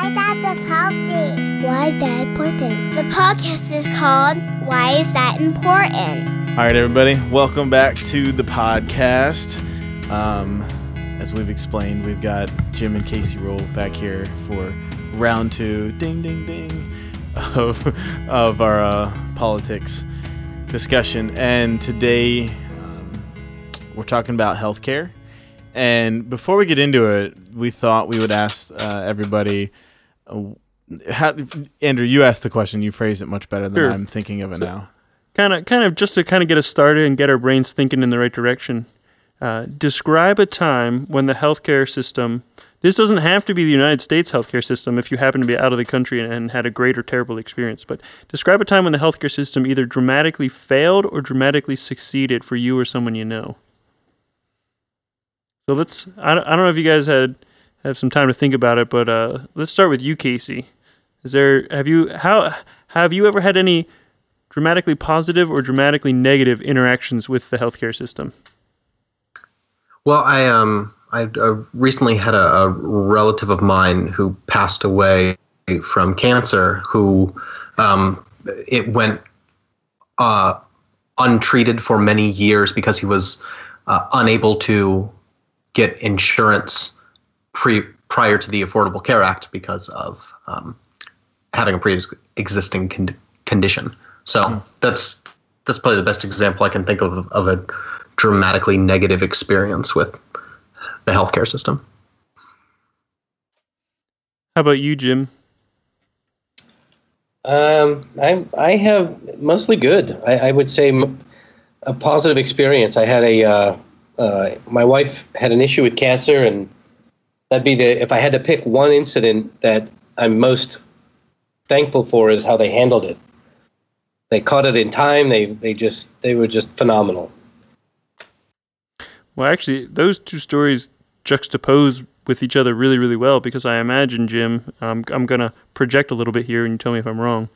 Why that is healthy? Why is that important? The podcast is called Why Is That Important? All right, everybody, welcome back to the podcast. Um, as we've explained, we've got Jim and Casey Rule back here for round two, ding, ding, ding, of, of our uh, politics discussion. And today um, we're talking about healthcare. And before we get into it, we thought we would ask uh, everybody. Uh, how, Andrew, you asked the question. You phrased it much better than Sure. I'm thinking of it So- now. kind of kind of just to kind of get us started and get our brains thinking in the right direction uh, describe a time when the healthcare system this doesn't have to be the united states healthcare system if you happen to be out of the country and, and had a great or terrible experience but describe a time when the healthcare system either dramatically failed or dramatically succeeded for you or someone you know so let's i don't, I don't know if you guys had have some time to think about it but uh, let's start with you casey is there have you how have you ever had any dramatically positive or dramatically negative interactions with the healthcare system? Well, I um I uh, recently had a, a relative of mine who passed away from cancer. Who um, it went uh, untreated for many years because he was uh, unable to get insurance pre prior to the Affordable Care Act because of um, having a pre-existing con- condition. So that's that's probably the best example I can think of of a dramatically negative experience with the healthcare system. How about you, Jim? Um, I I have mostly good. I, I would say m- a positive experience. I had a uh, uh, my wife had an issue with cancer, and that'd be the if I had to pick one incident that I'm most thankful for is how they handled it. They caught it in time. They they just they were just phenomenal. Well, actually, those two stories juxtapose with each other really, really well because I imagine, Jim, um, I'm going to project a little bit here and you tell me if I'm wrong.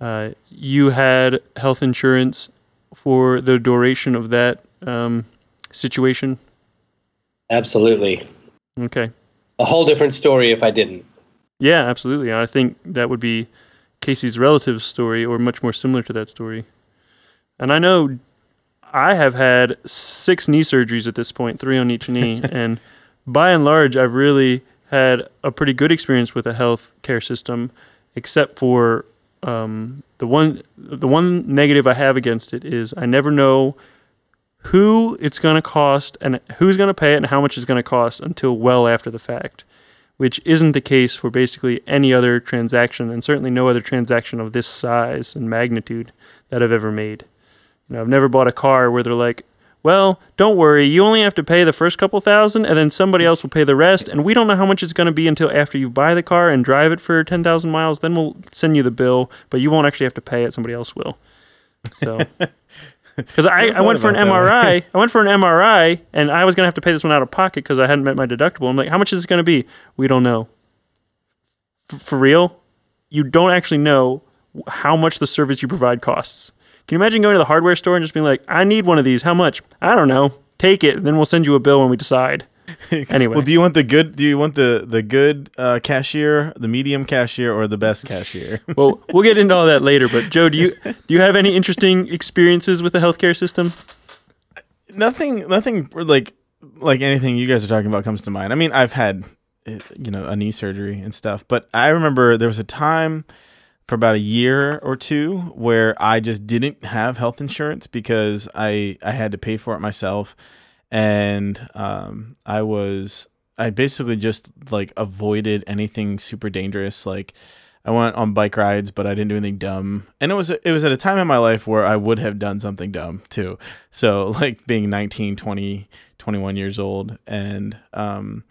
Uh, you had health insurance for the duration of that um, situation. Absolutely, Okay. a whole different story if I didn't. Yeah, absolutely. I think that would be Casey's relative's story or much more similar to that story. And I know I have had six knee surgeries at this point, three on each knee. and by and large, I've really had a pretty good experience with the health care system, except for um, the one the one negative I have against it is I never know who it's going to cost and who's going to pay it and how much it's going to cost until well after the fact which isn't the case for basically any other transaction, and certainly no other transaction of this size and magnitude that I've ever made. You know, I've never bought a car where they're like, "Well, don't worry, you only have to pay the first couple thousand, and then somebody else will pay the rest, and we don't know how much it's going to be until after you buy the car and drive it for ten thousand miles. Then we'll send you the bill, but you won't actually have to pay it; somebody else will." So. Because I, I went for an MRI. I went for an MRI, and I was gonna have to pay this one out of pocket because I hadn't met my deductible. I'm like, how much is it gonna be? We don't know. F- for real, you don't actually know how much the service you provide costs. Can you imagine going to the hardware store and just being like, I need one of these. How much? I don't know. Take it, and then we'll send you a bill when we decide. Anyway, Well, do you want the good? Do you want the the good uh, cashier, the medium cashier, or the best cashier? well, we'll get into all that later. But Joe, do you do you have any interesting experiences with the healthcare system? nothing, nothing like like anything you guys are talking about comes to mind. I mean, I've had eh, you know a knee surgery and stuff, but I remember there was a time for about a year or two where I just didn't have health insurance because I I had to pay for it myself, and um, I was I basically just like avoided anything super dangerous. Like I went on bike rides, but I didn't do anything dumb. And it was it was at a time in my life where I would have done something dumb too. So like being 19, 20, 21 years old and um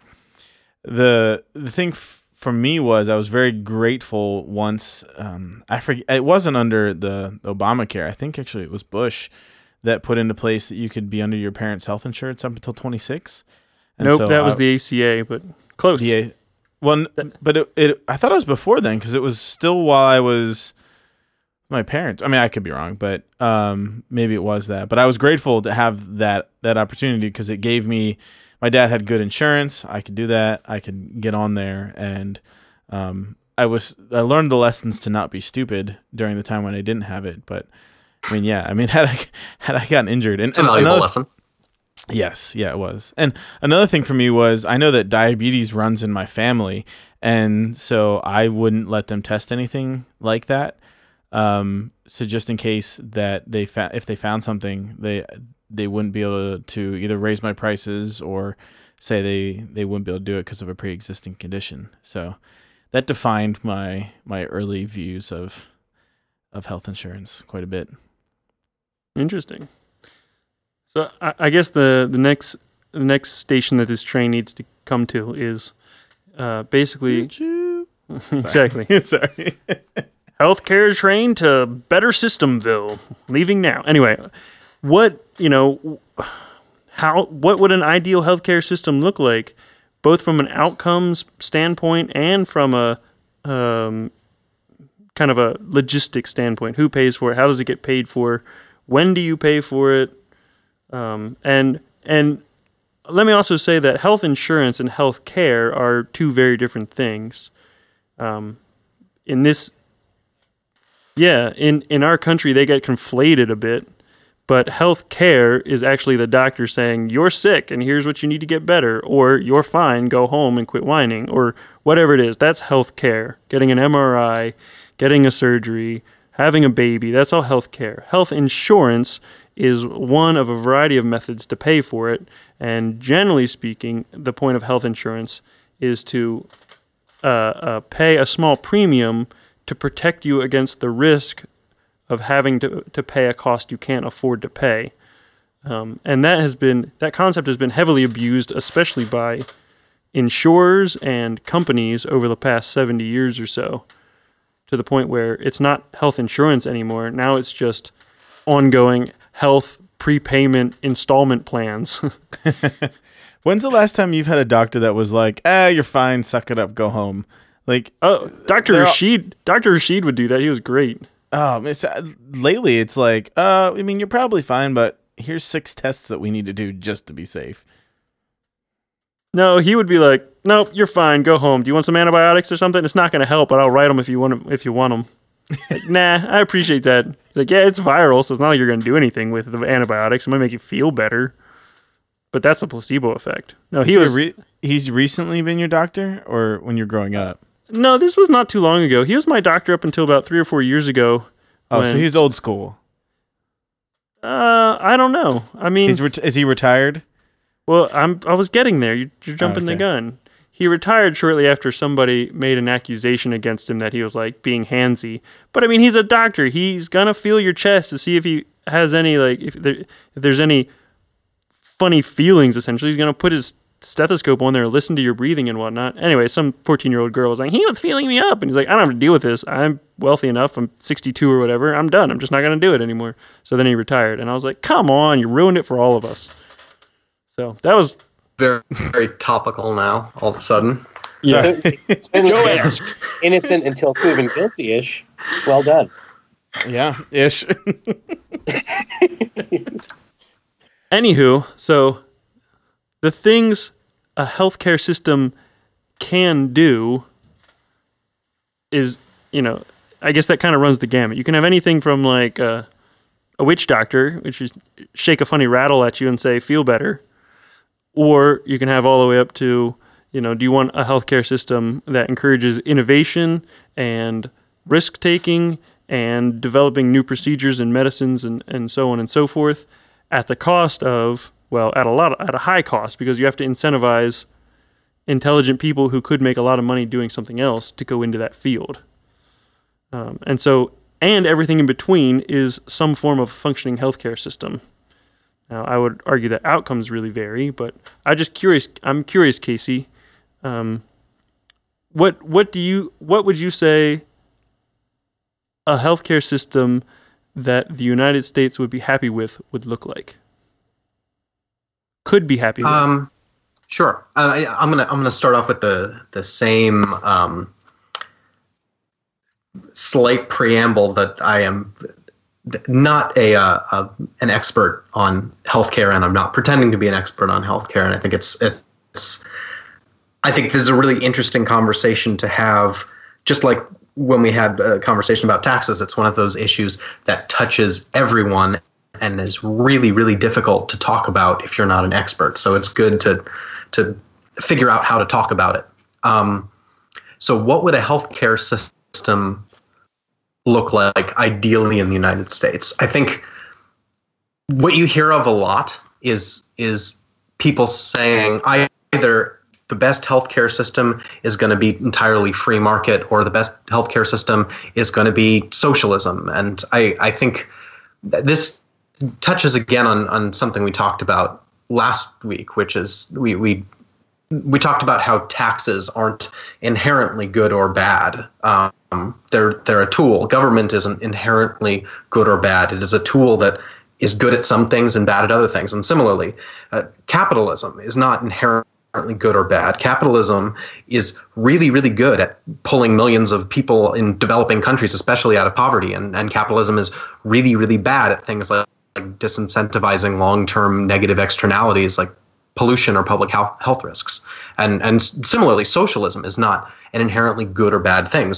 the the thing f- for me was I was very grateful once um I forget it wasn't under the Obamacare. I think actually it was Bush that put into place that you could be under your parents' health insurance up until 26. And nope, so that was the ACA, but close. the well, but it, it I thought it was before then because it was still while I was my parents. I mean, I could be wrong, but um, maybe it was that. But I was grateful to have that that opportunity because it gave me. My dad had good insurance. I could do that. I could get on there, and Um, I was I learned the lessons to not be stupid during the time when I didn't have it. But I mean, yeah, I mean, had I had I gotten injured, and, It's a valuable another- lesson. Yes, yeah, it was. And another thing for me was I know that diabetes runs in my family, and so I wouldn't let them test anything like that. Um, so just in case that they fa- if they found something, they they wouldn't be able to either raise my prices or say they they wouldn't be able to do it because of a pre-existing condition. So that defined my my early views of of health insurance quite a bit. Interesting. So I, I guess the the next the next station that this train needs to come to is uh, basically exactly Sorry. healthcare train to Better Systemville, leaving now. Anyway, what you know, how what would an ideal healthcare system look like, both from an outcomes standpoint and from a um, kind of a logistic standpoint? Who pays for it? How does it get paid for? When do you pay for it? Um, and and let me also say that health insurance and health care are two very different things. Um, in this yeah, in in our country they get conflated a bit, but health care is actually the doctor saying you're sick and here's what you need to get better, or you're fine, go home and quit whining, or whatever it is. That's health care. Getting an MRI, getting a surgery, having a baby, that's all health care. Health insurance is one of a variety of methods to pay for it, and generally speaking, the point of health insurance is to uh, uh, pay a small premium to protect you against the risk of having to, to pay a cost you can't afford to pay. Um, and that has been that concept has been heavily abused, especially by insurers and companies over the past 70 years or so, to the point where it's not health insurance anymore. Now it's just ongoing health prepayment installment plans. When's the last time you've had a doctor that was like, "Ah, you're fine, suck it up, go home"? Like, oh, all- Rashid, Dr. Rashid would do that. He was great. it's uh, lately it's like, uh, I mean, you're probably fine, but here's six tests that we need to do just to be safe. No, he would be like, "Nope, you're fine. Go home. Do you want some antibiotics or something? It's not going to help, but I'll write them if you want 'em- if you want them." like, nah, I appreciate that. Like, yeah, it's viral, so it's not like you're going to do anything with the antibiotics. It might make you feel better, but that's a placebo effect. No, he was. re- he's recently been your doctor, or when you're growing up. no, this was not too long ago. He was my doctor up until about three or four years ago. Oh, so he's old school. Uh, I don't know. I mean, He's ret- is he retired? Well, I'm I was getting there. You're, you're jumping the okay. gun. He retired shortly after somebody made an accusation against him that he was like being handsy. But I mean, he's a doctor. He's gonna feel your chest to see if he has any like if there if there's any funny feelings. Essentially, he's gonna put his stethoscope on there, listen to your breathing and whatnot. Anyway, some 14 year old girl was like, he was feeling me up, and he's like, I don't have to deal with this. I'm wealthy enough. I'm 62 or whatever. I'm done. I'm just not gonna do it anymore. So then he retired, and I was like, come on, you ruined it for all of us. So that was Very, very topical now. All of a sudden. Yeah. Joe asked. innocent until proven guilty-ish. Well done. Yeah, ish. Anywho, so the things a healthcare system can do is, you know, I guess that kind of runs the gamut. You can have anything from like uh, a witch doctor, which is shake a funny rattle at you and say, feel better. Or you can have all the way up to, you know, do you want a healthcare system that encourages innovation and risk taking and developing new procedures and medicines and, and so on and so forth at the cost of, well, at a lot at a high cost because you have to incentivize intelligent people who could make a lot of money doing something else to go into that field. Um, and so, and everything in between is some form of functioning healthcare system. Now, I would argue that outcomes really vary, but I just curious. I'm curious, Casey. Um, what what do you what would you say a healthcare system that the United States would be happy with would look like? Could be happy with. Um, sure. Uh, I, I'm gonna I'm gonna start off with the the same um, slight preamble that I am not a, uh, a an expert on healthcare, and I'm not pretending to be an expert on healthcare. And I think it's it's I think this is a really interesting conversation to have. Just like when we had a conversation about taxes, it's one of those issues that touches everyone and is really, really difficult to talk about if you're not an expert. So it's good to to figure out how to talk about it. Um, so, what would a healthcare system look like ideally in the United States? I think what you hear of a lot is is people saying either the best healthcare system is going to be entirely free market or the best healthcare system is going to be socialism and i i think this touches again on on something we talked about last week which is we we we talked about how taxes aren't inherently good or bad. Um, they're they're a tool. Government isn't inherently good or bad. It is a tool that is good at some things and bad at other things. And similarly, uh, capitalism is not inherently good or bad. Capitalism is really, really good at pulling millions of people in developing countries, especially out of poverty. And, and capitalism is really, really bad at things like, like disincentivizing long term negative externalities like pollution or public health, health risks. And, and similarly, socialism is not an inherently good or bad thing.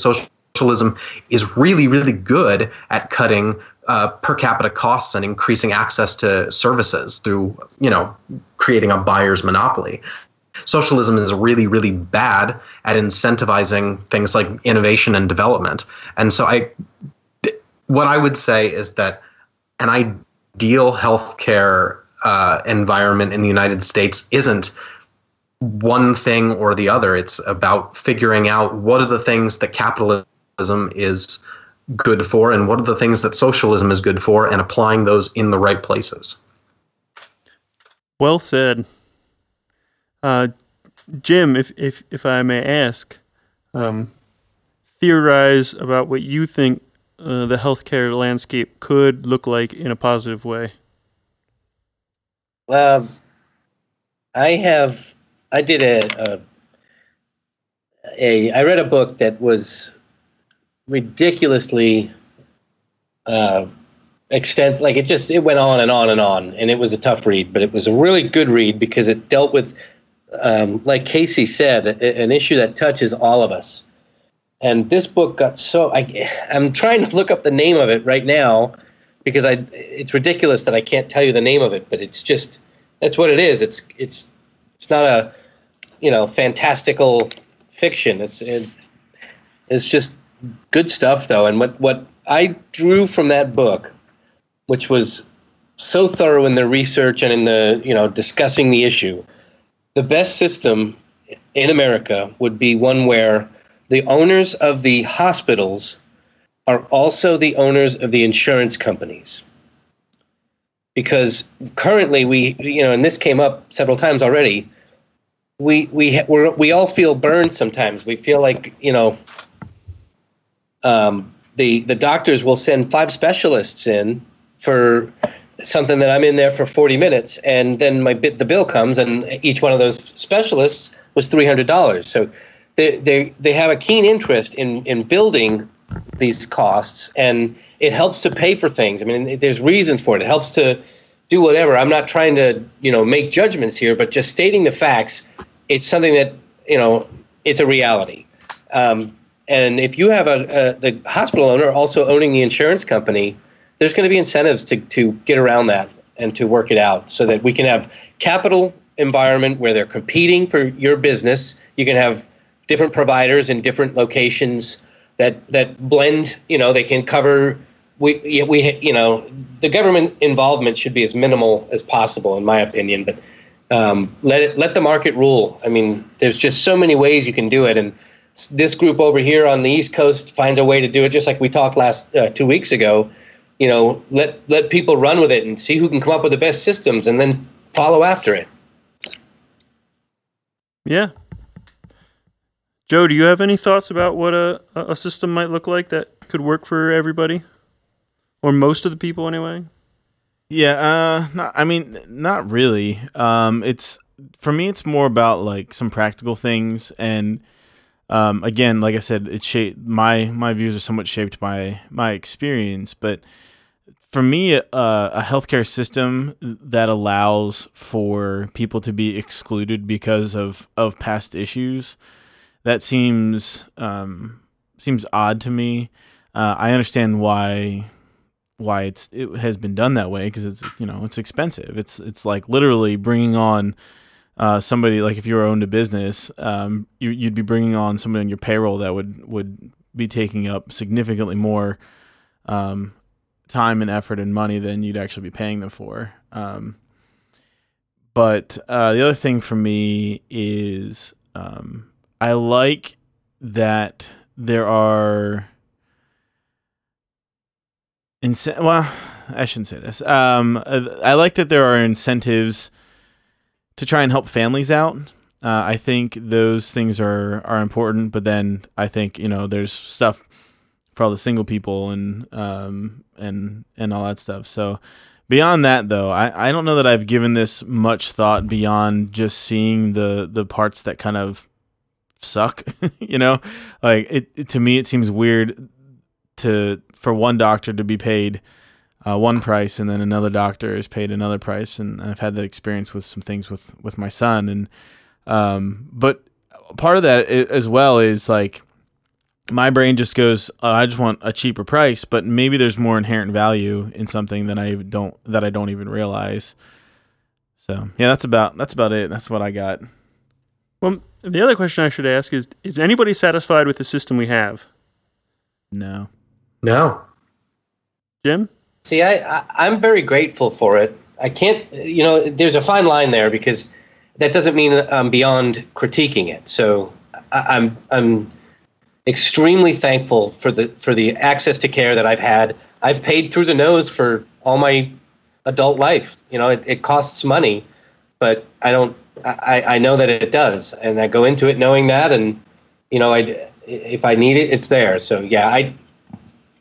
Socialism is really, really good at cutting uh, per capita costs and increasing access to services through, you know, creating a buyer's monopoly. Socialism is really, really bad at incentivizing things like innovation and development. And so, I, what I would say is that an ideal healthcare uh, environment in the United States isn't one thing or the other. It's about figuring out what are the things that capitalism is good for and what are the things that socialism is good for and applying those in the right places. Well said. Uh, Jim, if, if, if I may ask, um, theorize about what you think uh, the healthcare landscape could look like in a positive way. Um, I have. I did a, a. A. I read a book that was ridiculously uh, extent. Like it just it went on and on and on, and it was a tough read, but it was a really good read because it dealt with, um, like Casey said, an issue that touches all of us. And this book got so. I, I'm trying to look up the name of it right now because I it's ridiculous that I can't tell you the name of it, but it's just that's what it is. It's it's it's not a you know fantastical fiction. It's it, it's just good stuff though. And what what I drew from that book, which was so thorough in the research and in the you know discussing the issue, the best system in America would be one where the owners of the hospitals are also the owners of the insurance companies. Because currently, we, you know, and this came up several times already, we, we, we we all feel burned sometimes. We feel like, you know, um, the, the doctors will send five specialists in for something that I'm in there for 40 minutes, and then my bit, the bill comes, and each one of those specialists was $300. So they, they, they have a keen interest in, in building these costs and it helps to pay for things. I mean, there's reasons for it. It helps to do whatever. I'm not trying to, you know, make judgments here, but just stating the facts, it's something that, you know, it's a reality. Um, and if you have a, a, the hospital owner also owning the insurance company, there's going to be incentives to, to get around that and to work it out so that we can have capital environment where they're competing for your business. You can have different providers in different locations that that blend. You know, they can cover. We we you know the government involvement should be as minimal as possible, in my opinion. But um, let it let the market rule. I mean, there's just so many ways you can do it, and this group over here on the East Coast finds a way to do it, just like we talked last uh, two weeks ago. You know, let let people run with it and see who can come up with the best systems, and then follow after it. Yeah, Joe, do you have any thoughts about what a, a system might look like that could work for everybody? Or most of the people, anyway? Yeah, uh, not, I mean, not really. Um, it's for me, it's more about like some practical things, and um, again, like I said, it's shaped. My my views are somewhat shaped by my experience, but for me, uh, a healthcare system that allows for people to be excluded because of, of past issues, that seems um, seems odd to me. Uh, I understand why why it's it has been done that way because it's you know it's expensive. It's it's like literally bringing on uh, somebody like if you were owned a business, um, you, you'd be bringing on somebody on your payroll that would would be taking up significantly more um, time and effort and money than you'd actually be paying them for. Um, but uh, the other thing for me is um, I like that there are. Ince- well, I shouldn't say this. Um, I like that there are incentives to try and help families out. Uh, I think those things are are important, but then I think you know there's stuff for all the single people and um and and all that stuff. So beyond that though, I, I don't know that I've given this much thought beyond just seeing the the parts that kind of suck, you know? Like it, it to me it seems weird to for one doctor to be paid uh, one price and then another doctor is paid another price and I've had that experience with some things with with my son and um but part of that as well is like my brain just goes oh, I just want a cheaper price but maybe there's more inherent value in something that I don't that I don't even realize. So yeah that's about that's about it. That's what I got. Well, the other question I should ask is: Is anybody satisfied with the system we have, no. No. Jim? See, I, I I'm very grateful for it. I can't, you know, there's a fine line there because that doesn't mean I'm beyond critiquing it. So I, I'm I'm extremely thankful for the for the access to care that I've had. I've paid through the nose for all my adult life. You know, it, it costs money, but I don't. I, I know that it does, and I go into it knowing that, and you know, I if I need it, it's there. So yeah, I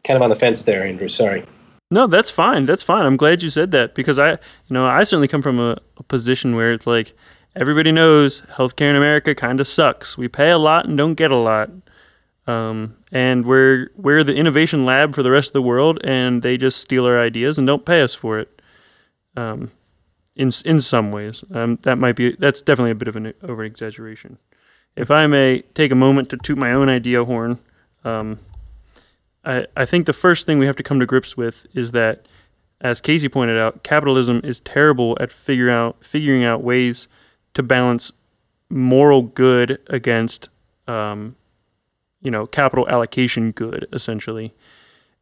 kind of on the fence there, Andrew. Sorry. No, that's fine. That's fine. I'm glad you said that because I, you know, I certainly come from a, a position where it's like everybody knows healthcare in America kind of sucks. We pay a lot and don't get a lot. Um, and we're we're the innovation lab for the rest of the world, and they just steal our ideas and don't pay us for it. Um, in in some ways, um, that might be that's definitely a bit of an over exaggeration. If I may take a moment to toot my own idea horn, um, I I think the first thing we have to come to grips with is that, as Casey pointed out, capitalism is terrible at figure out figuring out ways to balance moral good against um, you know, capital allocation good, essentially.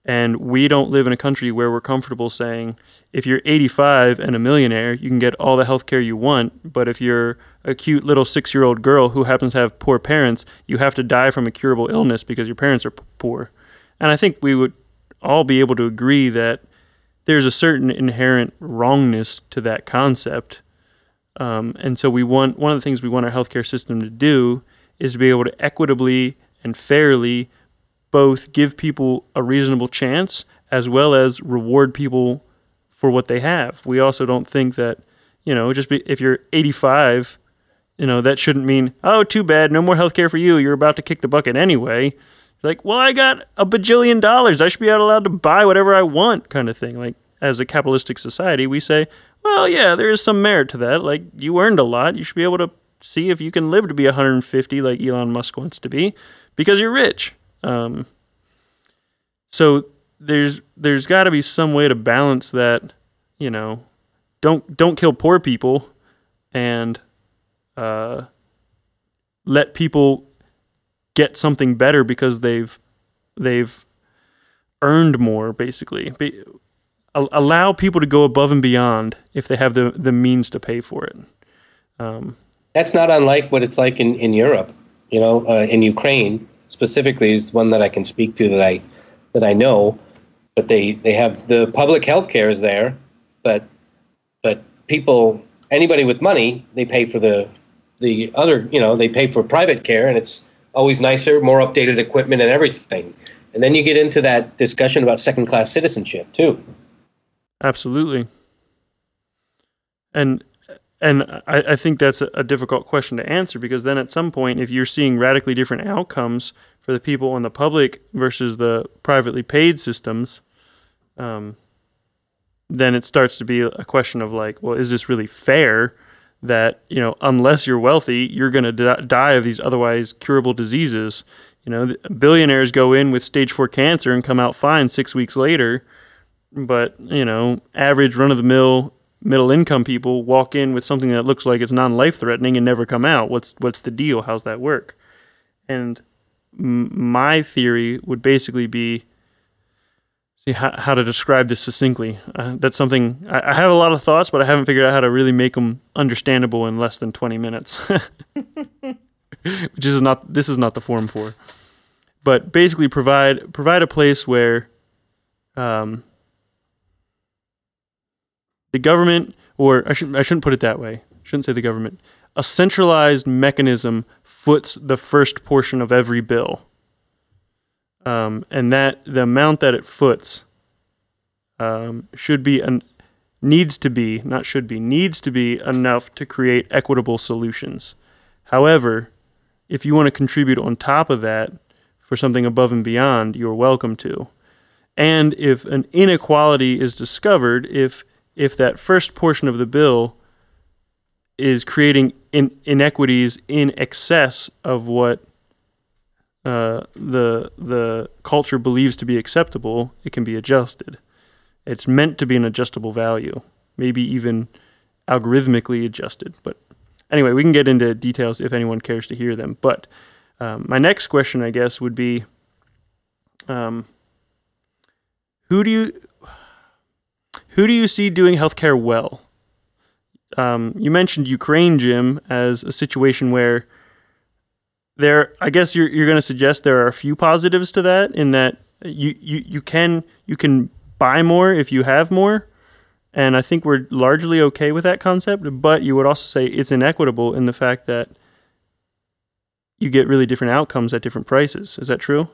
And we don't live in a country where we're comfortable saying, if you're 85 and a millionaire, you can get all the health care you want. But if you're a cute little six year old girl who happens to have poor parents, you have to die from a curable illness because your parents are p- poor. And I think we would all be able to agree that there's a certain inherent wrongness to that concept. Um, and so we want one of the things we want our healthcare system to do is to be able to equitably and fairly both give people a reasonable chance as well as reward people for what they have. We also don't think that, you know, just be, if you're 85, you know, that shouldn't mean, oh, too bad, no more healthcare for you. You're about to kick the bucket anyway. Like, well, I got a bajillion dollars. I should be allowed to buy whatever I want, kind of thing. Like, as a capitalistic society, we say, well, yeah, there is some merit to that. Like, you earned a lot. You should be able to see if you can live to be 150 like Elon Musk wants to be because you're rich. Um, so there's there's got to be some way to balance that. You know, don't don't kill poor people, and uh, let people get something better because they've they've earned more. Basically, Be, allow people to go above and beyond if they have the the means to pay for it. Um, That's not unlike what it's like in in Europe you know, uh, in Ukraine specifically is one that I can speak to that I that I know. But they they have the public health care is there, but but people anybody with money they pay for the the other you know they pay for private care and it's always nicer, more updated equipment and everything. And then you get into that discussion about second class citizenship too. Absolutely. And and I, I, think that's a, a, difficult question to answer because then at some point, if you're seeing radically different outcomes for the people in the public versus the privately paid systems, um, then it starts to be a question of like, well, is this really fair? That you know, unless you're wealthy, you're going to die of these otherwise curable diseases. You know, billionaires go in with stage four cancer and come out fine six weeks later, but you know, average run of the mill middle income people walk in with something that looks like it's non life threatening and never come out. What's what's the deal? How's that work? And m- my theory would basically be see how, how to describe this succinctly. Uh, that's something I, I, have a lot of thoughts, but I haven't figured out how to really make them understandable in less than twenty minutes. Which is not this is not the form for. But basically, provide provide a place where um, the government, or I shouldn't I shouldn't put it that way. Shouldn't say the government. A centralized mechanism foots the first portion of every bill um, and that the amount that it foots um, should be an needs to be not should be needs to be enough to create equitable solutions. However, if you want to contribute on top of that for something above and beyond, you're welcome to. And if an inequality is discovered, if if that first portion of the bill is creating in, inequities in excess of what uh, the the culture believes to be acceptable, it can be adjusted. It's meant to be an adjustable value, maybe even algorithmically adjusted. But anyway, we can get into details if anyone cares to hear them. But um, my next question, I guess, would be, um, who do you who do you see doing healthcare well? Um, you mentioned Ukraine, Jim, as a situation where there i guess you're, you're going to suggest there are a few positives to that in that you, you, you can you can buy more if you have more. And i think we're largely okay with that concept but you would also say it's inequitable in the fact that you get really different outcomes at different prices. Is that true?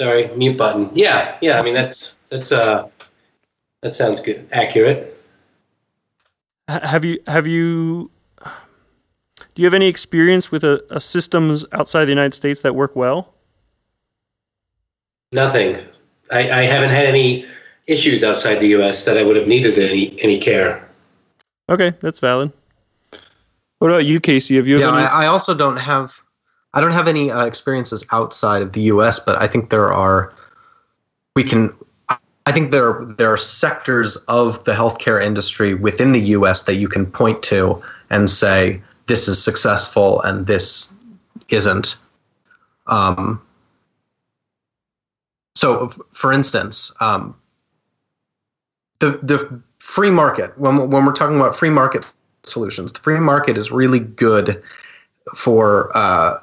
Sorry mute button. Yeah yeah i mean that's that's uh that sounds good accurate. Have you have you do you have any experience with a, a systems outside the United States that work well? Nothing. I, I haven't had any issues outside the U.S. that I would have needed any any care. Okay, that's valid. What about you, Casey? Have you? Yeah, any- I, I also don't have. I don't have any uh, experiences outside of the U.S., but I think there are. We can. I think there there are sectors of the healthcare industry within the U.S. that you can point to and say this is successful and this isn't. Um, so, for instance, um, the the free market when when we're talking about free market solutions, the free market is really good for uh,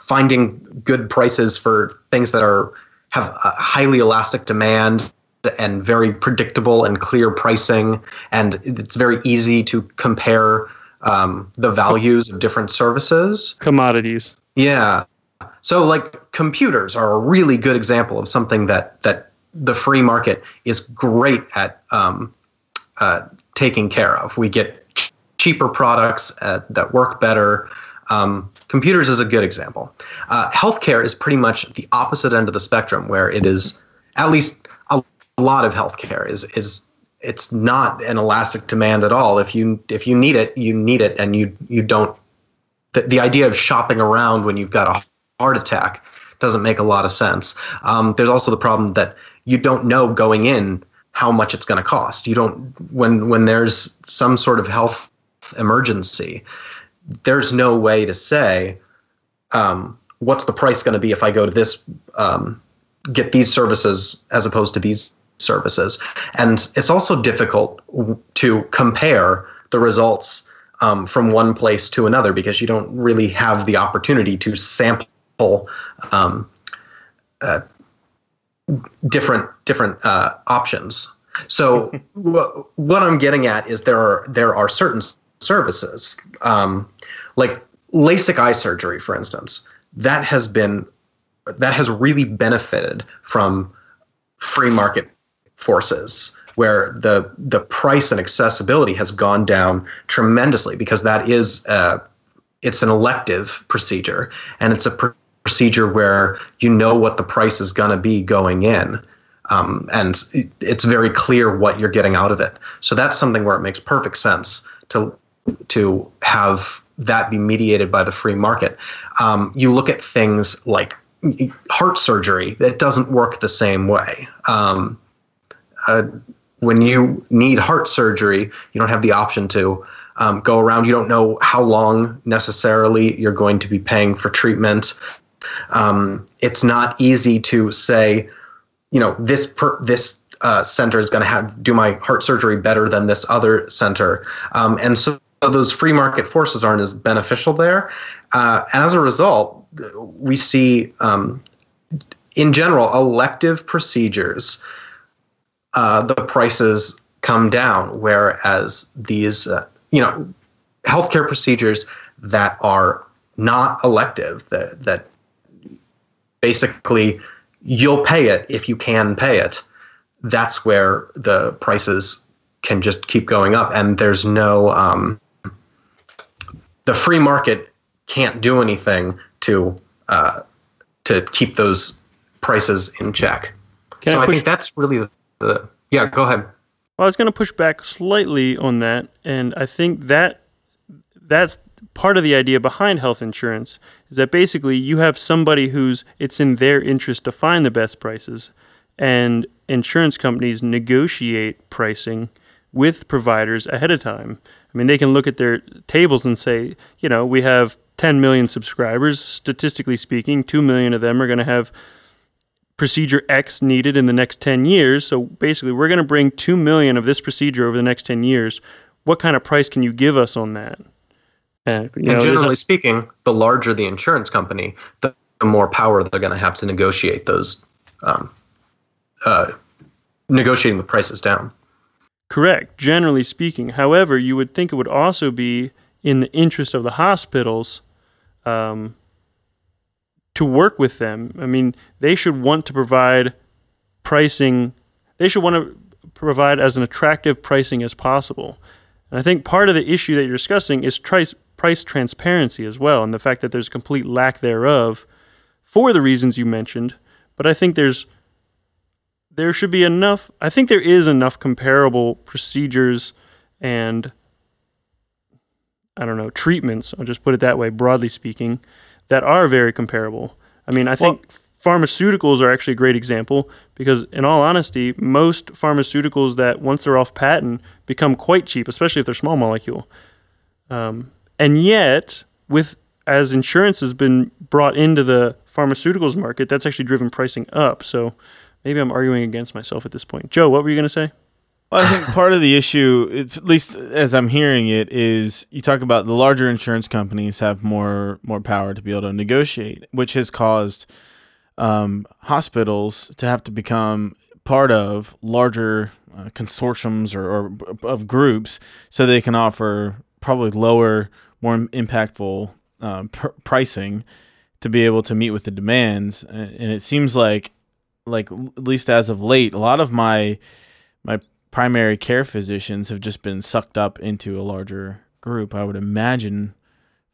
finding good prices for things that are have a highly elastic demand and very predictable and clear pricing, and it's very easy to compare um, the values of different services. Commodities. Yeah. So like computers are a really good example of something that that the free market is great at um, uh, taking care of. We get ch- cheaper products at, uh, that work better. Um, computers is a good example. Uh, healthcare is pretty much the opposite end of the spectrum, where it is at least a, a lot of healthcare is is it's not an elastic demand at all. If you if you need it, you need it, and you you don't. The, the idea of shopping around when you've got a heart attack doesn't make a lot of sense. Um, there's also the problem that you don't know going in how much it's going to cost. You don't when when there's some sort of health emergency, there's no way to say um, what's the price going to be if I go to this um, get these services as opposed to these services. And it's also difficult to compare the results um, from one place to another because you don't really have the opportunity to sample um, uh, different different uh, options. So wh- what I'm getting at is there are there are certain services um, like LASIK eye surgery, for instance, that has been that has really benefited from free market forces where the the price and accessibility has gone down tremendously because that is uh, it's an elective procedure and it's a pr- procedure where you know what the price is going to be going in um, and it, it's very clear what you're getting out of it. So that's something where it makes perfect sense to to have that be mediated by the free market. Um, you look at things like heart surgery that doesn't work the same way. Um, uh, when you need heart surgery, you don't have the option to um, go around. You don't know how long necessarily you're going to be paying for treatment. Um, it's not easy to say, you know, this per, this uh, center is going to have do my heart surgery better than this other center, um, and so those free market forces aren't as beneficial there. Uh, as a result, we see, um, in general, elective procedures, uh, the prices come down, whereas these, uh, you know, healthcare procedures that are not elective, that that basically you'll pay it if you can pay it. That's where the prices can just keep going up, and there's no um, the free market can't do anything to uh, to keep those prices in check. Can so I, I think that's really yeah. Go ahead. Well, I was going to push back slightly on that, and I think that that's part of the idea behind health insurance is that basically you have somebody who's it's in their interest to find the best prices, and insurance companies negotiate pricing with providers ahead of time. I mean, they can look at their tables and say, you know, we have 10 million subscribers. Statistically speaking, 2 million of them are going to have procedure X needed in the next 10 years. So basically, we're going to bring 2 million of this procedure over the next 10 years. What kind of price can you give us on that? And, and know, generally a- speaking, the larger the insurance company, the more power they're going to have to negotiate those, um, uh, negotiating the prices down. Correct, generally speaking. However, you would think it would also be in the interest of the hospitals um, to work with them. I mean, they should want to provide pricing, they should want to provide as an attractive pricing as possible. And I think part of the issue that you're discussing is price, price transparency as well, and the fact that there's complete lack thereof for the reasons you mentioned. But I think there's there should be enough. I think there is enough comparable procedures and I don't know treatments. I'll just put it that way, broadly speaking, that are very comparable. I mean, I think well, pharmaceuticals are actually a great example because, in all honesty, most pharmaceuticals that once they're off patent become quite cheap, especially if they're small molecule. Um, and yet, with as insurance has been brought into the pharmaceuticals market, that's actually driven pricing up. So maybe I'm arguing against myself at this point. Joe, what were you going to say? I think part of the issue, it's at least as I'm hearing it, is you talk about the larger insurance companies have more more power to be able to negotiate, which has caused um, hospitals to have to become part of larger uh, consortiums or, or of groups, so they can offer probably lower, more impactful um, pr- pricing to be able to meet with the demands. And it seems like like at least as of late, a lot of my my primary care physicians have just been sucked up into a larger group. I would imagine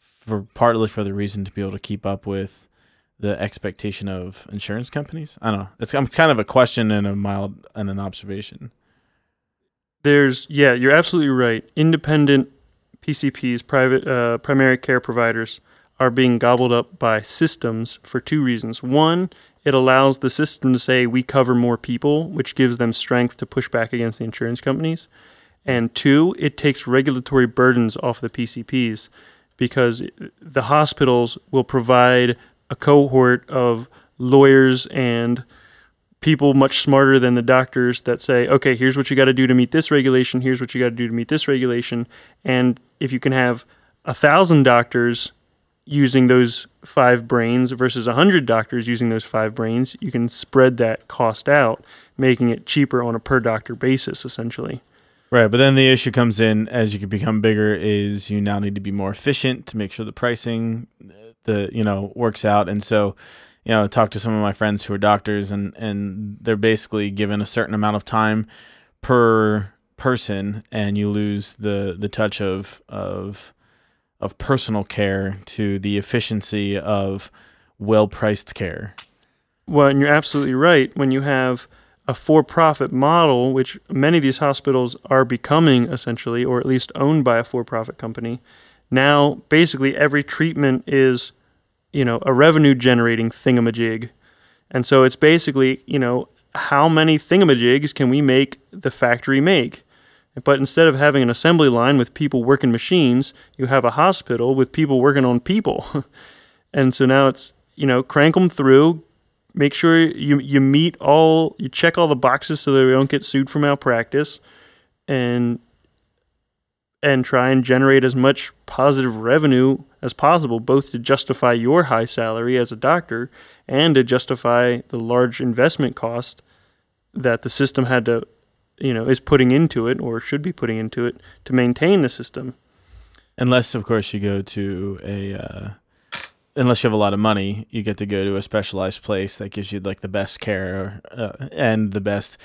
for partly for the reason to be able to keep up with the expectation of insurance companies. I don't know. It's I'm kind of a question and a mild and an observation. There's yeah, you're absolutely right. Independent PCPs, private uh, primary care providers, are being gobbled up by systems for two reasons. One it allows the system to say we cover more people, which gives them strength to push back against the insurance companies. And two, it takes regulatory burdens off the PCPs because the hospitals will provide a cohort of lawyers and people much smarter than the doctors that say, okay, here's what you got to do to meet this regulation, here's what you got to do to meet this regulation. And if you can have a thousand doctors using those five brains versus 100 doctors using those five brains, you can spread that cost out, making it cheaper on a per doctor basis, essentially. Right, but then the issue comes in as you can become bigger is you now need to be more efficient to make sure the pricing the you know works out and so you know talk to some of my friends who are doctors and and they're basically given a certain amount of time per person and you lose the the touch of of of personal care to the efficiency of well priced care. Well, and you're absolutely right. When you have a a for-profit model, which many of these hospitals are becoming essentially, or at least owned by a for-profit company. Now, basically, every treatment is, you know, a revenue-generating thingamajig, and so it's basically, you know, how many thingamajigs can we make the factory make? But instead of having an assembly line with people working machines, you have a hospital with people working on people. and so now it's, you know, crank them through, make sure you, you meet all, you check all the boxes so that we don't get sued for malpractice and, and try and generate as much positive revenue as possible, both to justify your high salary as a doctor and to justify the large investment cost that the system had to you know is putting into it or should be putting into it to maintain the system. Unless, of course, you go to a. Uh, unless you have a lot of money, you get to go to a specialized place that gives you like the best care uh, and the best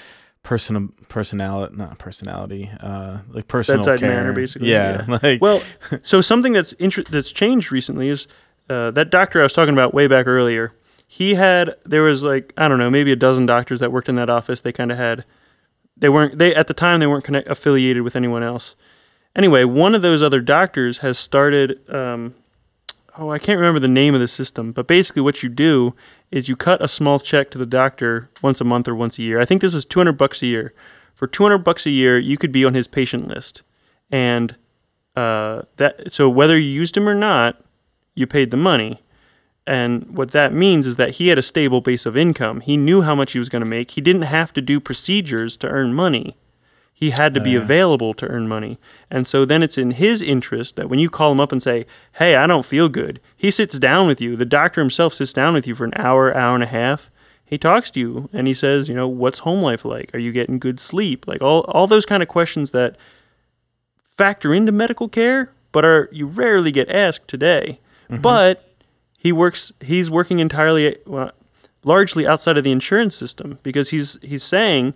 person personality, not personality, uh, like personal Bedside care. manner, basically, Yeah, yeah. like Well, so something that's inter- that's changed recently is uh, that doctor I was talking about way back earlier. He had there was like I don't know maybe a dozen doctors that worked in that office. They kind of had they weren't they at the time they weren't connect, affiliated with anyone else. Anyway, one of those other doctors has started. Um, oh, I can't remember the name of the system, but basically what you do is you cut a small check to the doctor once a month or once a year. I think this was 200 bucks a year. For 200 bucks a year, you could be on his patient list. And uh, that so whether you used him or not, you paid the money. And what that means is that he had a stable base of income. He knew how much he was going to make. He didn't have to do procedures to earn money. He had to be oh, Yeah. available to earn money. And so then it's in his interest that when you call him up and say, Hey, I don't feel good, he sits down with you. The doctor himself sits down with you for an hour, hour and a half. He talks to you and he says, You know, what's home life like? Are you getting good sleep? Like all, all those kind of questions that factor into medical care, but are you rarely get asked today. Mm-hmm. But he works he's working entirely well, largely outside of the insurance system because he's he's saying,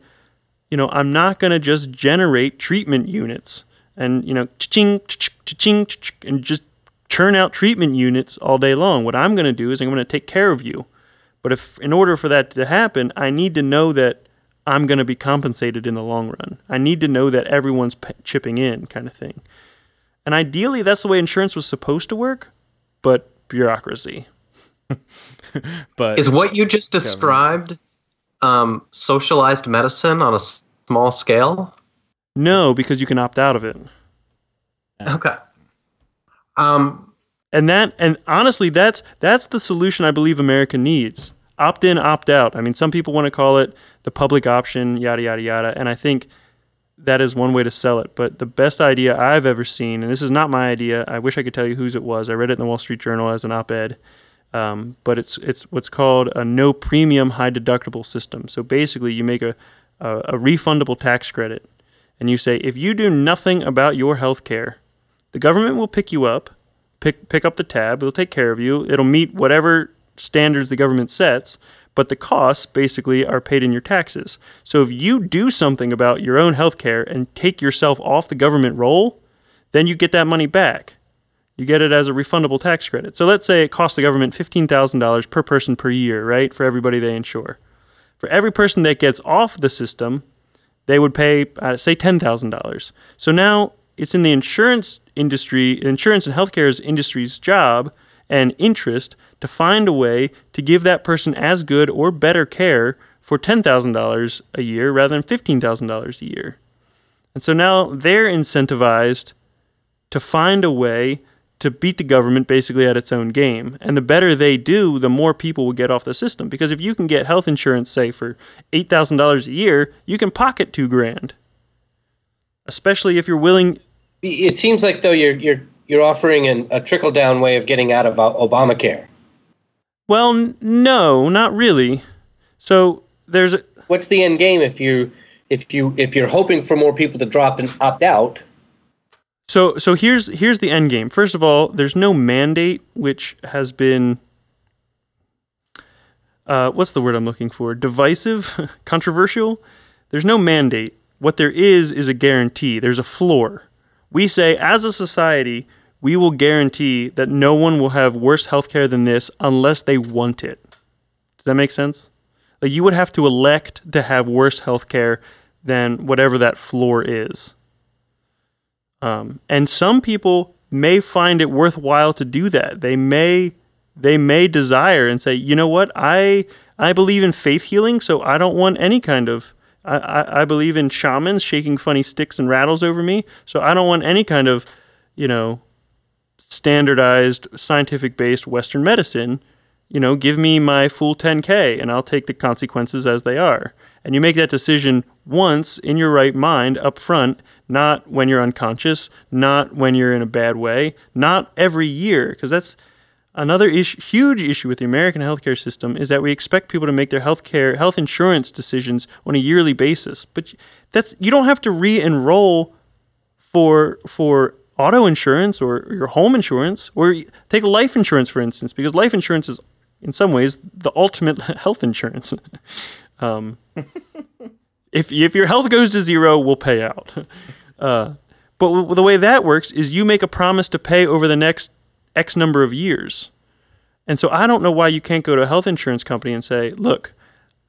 you know, I'm not going to just generate treatment units and you know, ching ching and just churn out treatment units all day long. What I'm going to do is I'm going to take care of you. But if in order for that to happen, I need to know that I'm going to be compensated in the long run. I need to know that everyone's p- chipping in, kind of thing. And ideally, that's the way insurance was supposed to work, but bureaucracy. but Is what you just described um, socialized medicine on a s- small scale? No, because you can opt out of it. Okay. Um, And that and honestly that's that's the solution I believe America needs. Opt in, opt out. I mean some people want to call it the public option, yada yada yada, and I think that is one way to sell it. But the best idea I've ever seen, and this is not my idea, I wish I could tell you whose it was. I read it in the Wall Street Journal as an op-ed. Um, but it's it's what's called a no premium high deductible system. So basically, you make a, a a refundable tax credit, and you say if you do nothing about your health care, the government will pick you up, pick pick up the tab. It'll take care of you. It'll meet whatever standards the government sets, but the costs basically are paid in your taxes. So if you do something about your own health care and take yourself off the government roll, then you get that money back. You get it as a refundable tax credit. So let's say it costs the government $15,000 per person per year, right, for everybody they insure. For every person that gets off the system, they would pay, uh, say, $10,000. So now it's in the insurance industry, insurance and healthcare industry's job and interest to find a way to give that person as good or better care for $10,000 a year rather than $15,000 a year. And so now they're incentivized to find a way to beat the government basically at its own game. And the better they do, the more people will get off the system. Because if you can get health insurance, say, for $8,000 a year, you can pocket two grand. Especially if you're willing. It seems like though you're you're you're offering an, a trickle down way of getting out of uh, Obamacare. Well, n- no, not really. So there's a, What's the end game if you if you if you're hoping for more people to drop and opt out? So so here's here's the end game. First of all, there's no mandate which has been uh, what's the word I'm looking for? Divisive, controversial. There's no mandate. What there is is a guarantee. There's a floor. We say as a society, we will guarantee that no one will have worse health care than this unless they want it. Does that make sense? Like you would have to elect to have worse health care than whatever that floor is. Um, and some people may find it worthwhile to do that. They may they may desire and say, you know what, I I believe in faith healing, so I don't want any kind of I, I, I believe in shamans shaking funny sticks and rattles over me, so I don't want any kind of, you know, standardized scientific based Western medicine. You know, give me my full 10K and I'll take the consequences as they are. And you make that decision once in your right mind up front, not when you're unconscious, not when you're in a bad way, not every year, because that's another huge issue with the American healthcare system is that we expect people to make their healthcare health insurance decisions on a yearly basis. But that's you don't have to re-enroll for for auto insurance or your home insurance or take life insurance for instance because life insurance is in some ways the ultimate health insurance. um, if if your health goes to zero, we'll pay out. Uh, but w- the way that works is you make a promise to pay over the next X number of years. And so I don't know why you can't go to a health insurance company and say, look,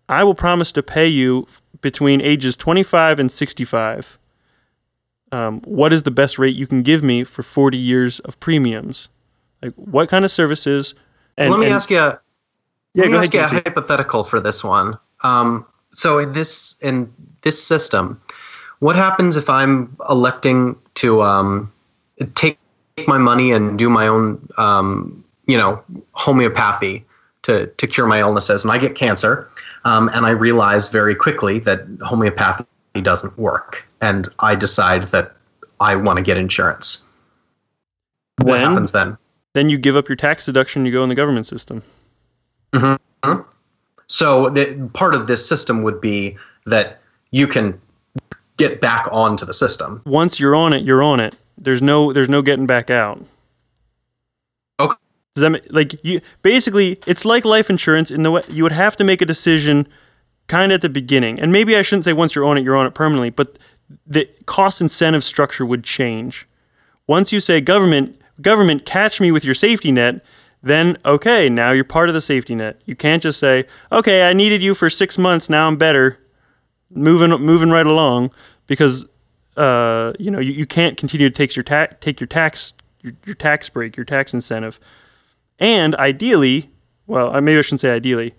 I will promise to pay you between ages 25 and 65. Um, what is the best rate you can give me for 40 years of premiums? Like, what kind of services? And, let me and- ask you. A, Yeah, let me go ask you a ahead, hypothetical for this one. Um, so in this in this system, what happens if I'm electing to um, take my money and do my own, um, you know, homeopathy to to cure my illnesses, and I get cancer, um, and I realize very quickly that homeopathy doesn't work, and I decide that I want to get insurance. What happens then? Then you give up your tax deduction, you go in the government system. Mm-hmm. So the, part of this system would be that you can get back onto the system. Once you're on it, you're on it. There's no there's no getting back out. Okay. Does that ma- like you basically it's like life insurance in the way you would have to make a decision kind of at the beginning. And maybe I shouldn't say once you're on it, you're on it permanently, but the cost incentive structure would change. Once you say government government catch me with your safety net, then okay, now you're part of the safety net. You can't just say, "Okay, I needed you for 6 months, now I'm better." Moving moving right along because uh, you know, you, you can't continue to take your take your tax your, your tax break, your tax incentive. And ideally, well, maybe I shouldn't say ideally.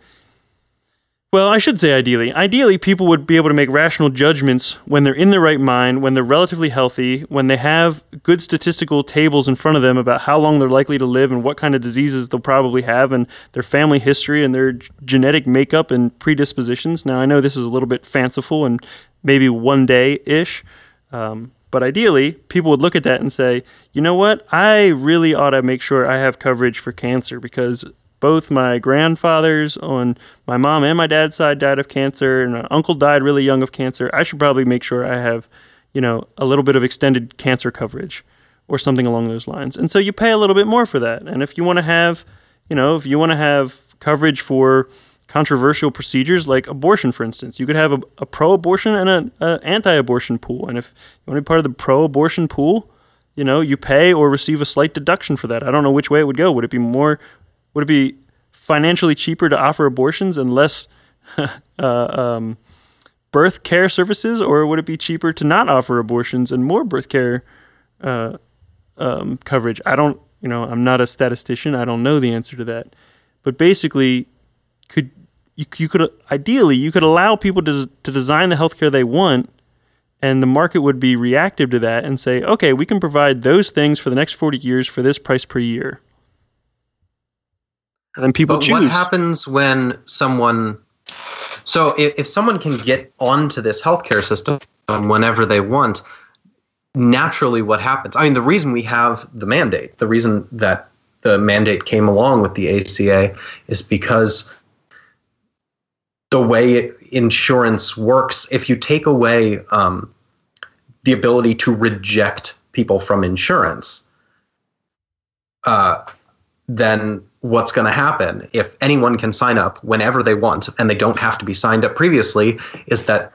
Well, I should say ideally. Ideally, people would be able to make rational judgments when they're in the right mind, when they're relatively healthy, when they have good statistical tables in front of them about how long they're likely to live and what kind of diseases they'll probably have and their family history and their genetic makeup and predispositions. Now, I know this is a little bit fanciful and maybe one day ish, um, but ideally, people would look at that and say, you know what? I really ought to make sure I have coverage for cancer because both my grandfathers on my mom and my dad's side died of cancer, and my uncle died really young of cancer. I should probably make sure I have, you know, a little bit of extended cancer coverage or something along those lines. And so you pay a little bit more for that. And if you want to have, you know, if you want to have coverage for controversial procedures like abortion, for instance, you could have a, a pro-abortion and an anti-abortion pool. And if you want to be part of the pro-abortion pool, you know, you pay or receive a slight deduction for that. I don't know which way it would go. Would it be more? Would it be financially cheaper to offer abortions and less uh, um, birth care services, or would it be cheaper to not offer abortions and more birth care uh, um, coverage? I don't. You know, I'm not a statistician. I don't know the answer to that. But basically, could you, you could ideally you could allow people to to design the healthcare they want and the market would be reactive to that and say, okay, we can provide those things for the next 40 years for this price per year. And then people But choose. what happens when someone? So if, if someone can get onto this healthcare system whenever they want, naturally, what happens? I mean, the reason we have the mandate, the reason that the mandate came along with the ACA, is because the way insurance works, if you take away um, the ability to reject people from insurance, uh, then what's going to happen if anyone can sign up whenever they want and they don't have to be signed up previously is that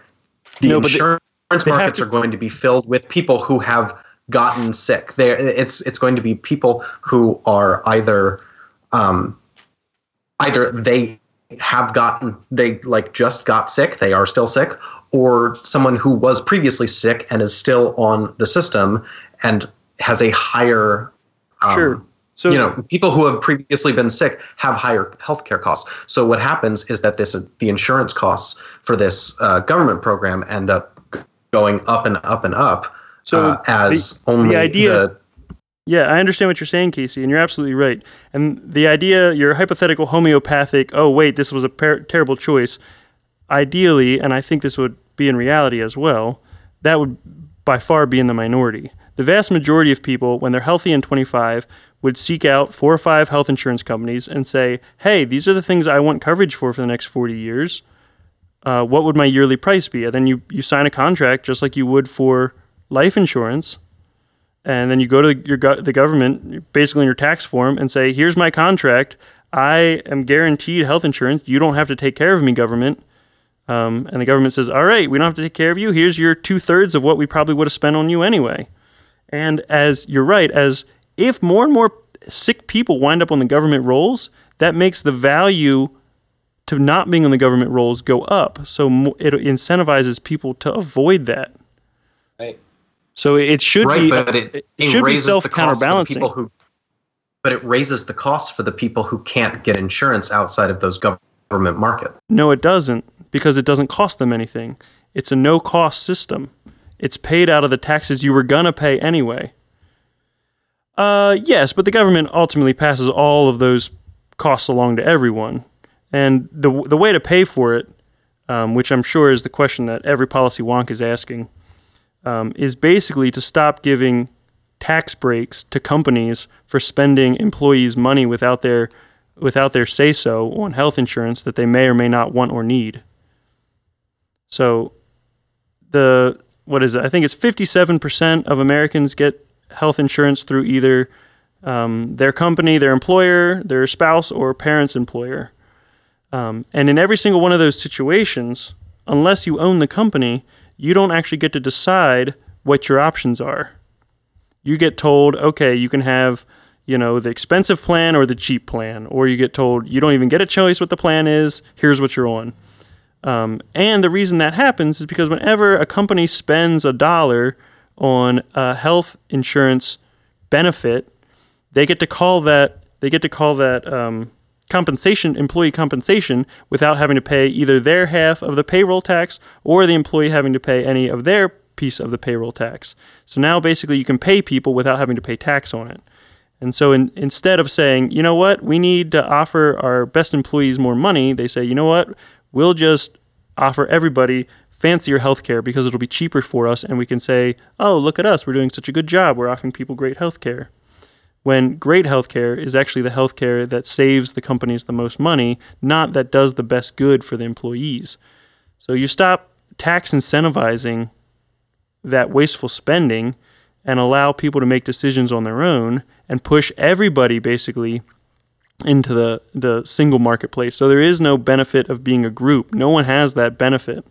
the No, insurance they markets to- are going to be filled with people who have gotten sick there it's it's going to be people who are either um, either they have gotten they like just got sick, they are still sick, or someone who was previously sick and is still on the system and has a higher um, Sure. So you know people who have previously been sick have higher healthcare costs so what happens is that this the insurance costs for this uh, government program end up going up and up and up So uh, as only the idea- the, Yeah, I understand what you're saying, Casey, and you're absolutely right. And the idea, your hypothetical homeopathic, oh, wait, this was a per- terrible choice, ideally, and I think this would be in reality as well, that would by far be in the minority. The vast majority of people, when they're healthy and 25, would seek out four or five health insurance companies and say, hey, these are the things I want coverage for for the next 40 years. Uh, what would my yearly price be? And then you, you sign a contract just like you would for life insurance and then you go to your go- the government, basically in your tax form, and say, "Here's my contract. I am guaranteed health insurance. You don't have to take care of me, government." Um, and the government says, "All right, we don't have to take care of you. Here's your two thirds of what we probably would have spent on you anyway." And as you're right, as if more and more sick people wind up on the government rolls, that makes the value to not being on the government rolls go up. So it incentivizes people to avoid that. Right. So it should right be but it, it it should be self the cost for the counterbalancing. people who but it raises the cost for the people who can't get insurance outside of those government market No, it doesn't, because it doesn't cost them anything. It's a no cost system. It's paid out of the taxes you were gonna pay anyway. Uh, yes, but the government ultimately passes all of those costs along to everyone, and the the way to pay for it, um, which I'm sure is the question that every policy wonk is asking, um, is basically to stop giving tax breaks to companies for spending employees' money without their without their say so on health insurance that they may or may not want or need. So the what is it? I think it's 57% of Americans get health insurance through either um, their company, their employer, their spouse, or parent's employer. Um, and in every single one of those situations, unless you own the company, you don't actually get to decide what your options are. You get told, okay, you can have, you know, the expensive plan or the cheap plan, or you get told you don't even get a choice what the plan is. Here's what you're on. Um, and the reason that happens is because whenever a company spends a dollar on a health insurance benefit, they get to call that they get to call that um, compensation employee compensation without having to pay either their half of the payroll tax or the employee having to pay any of their piece of the payroll tax. So now basically you can pay people without having to pay tax on it. And so in, instead of saying, you know what, we need to offer our best employees more money, they say, you know what, we'll just offer everybody fancier healthcare because it'll be cheaper for us and we can say, oh, look at us, we're doing such a good job, we're offering people great healthcare. When great healthcare is actually the healthcare that saves the companies the most money, not that does the best good for the employees. So you stop tax incentivizing that wasteful spending and allow people to make decisions on their own and push everybody basically into the, the single marketplace. So there is no benefit of being a group. No one has that benefit.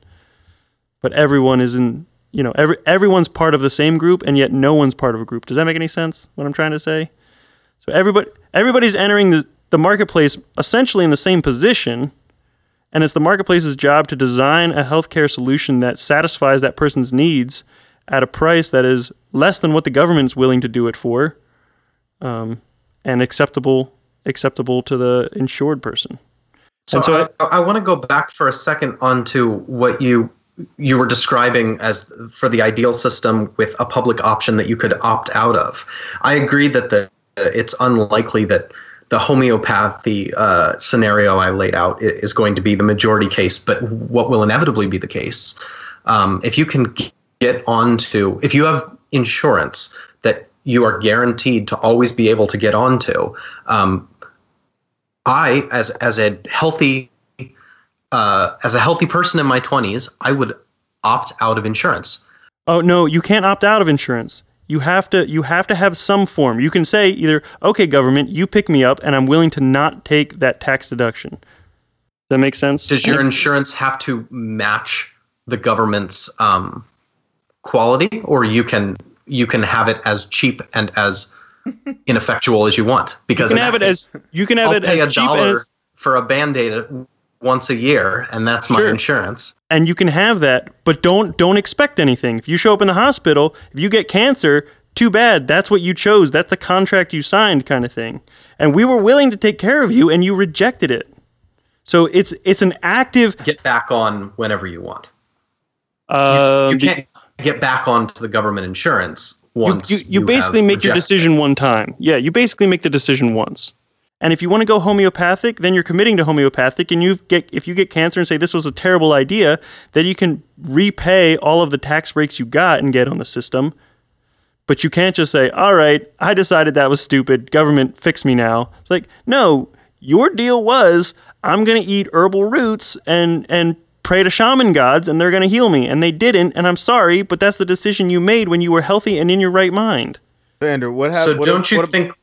But everyone is in, you know, every everyone's part of the same group and yet no one's part of a group. Does that make any sense what I'm trying to say? So everybody everybody's entering the, the marketplace essentially in the same position and it's the marketplace's job to design a healthcare solution that satisfies that person's needs at a price that is less than what the government's willing to do it for, um, and acceptable acceptable to the insured person. So, And so I, I want to go back for a second onto what you you were describing as for the ideal system with a public option that you could opt out of. I agree that the it's unlikely that the homeopathy uh, scenario I laid out is going to be the majority case, but what will inevitably be the case um, if you can get onto if you have insurance that you are guaranteed to always be able to get onto. Um, I, as as a healthy uh, as a healthy person in my twenties, I would opt out of insurance. Oh no, you can't opt out of insurance. You have to you have to have some form. You can say either, okay, government, you pick me up and I'm willing to not take that tax deduction. Does that make sense? Does your insurance have to match the government's um, quality, or you can you can have it as cheap and as ineffectual as you want? because you Because can have it as you can have I'll it pay as a cheap dollar as for a band aid once a year, and that's my Sure. insurance. and you can have that, but don't don't expect anything. If you show up in the hospital, if you get cancer, too bad. That's what you chose. That's the contract you signed, kind of thing. And we were willing to take care of you, and you rejected it. So it's it's an active. Get back on whenever you want. Uh, you can't get back onto the government insurance you, once you, you have basically make your decision one time. Yeah, you basically make the decision once. And if you want to go homeopathic, then you're committing to homeopathic. And you get if you get cancer and say this was a terrible idea, then you can repay all of the tax breaks you got and get on the system. But you can't just say, "All right, I decided that was stupid. Government, fix me now." It's like, no, your deal was I'm going to eat herbal roots and and pray to shaman gods, and they're going to heal me. And they didn't, and I'm sorry, but that's the decision you made when you were healthy and in your right mind. Andrew, what So happened? what, don't you what, think?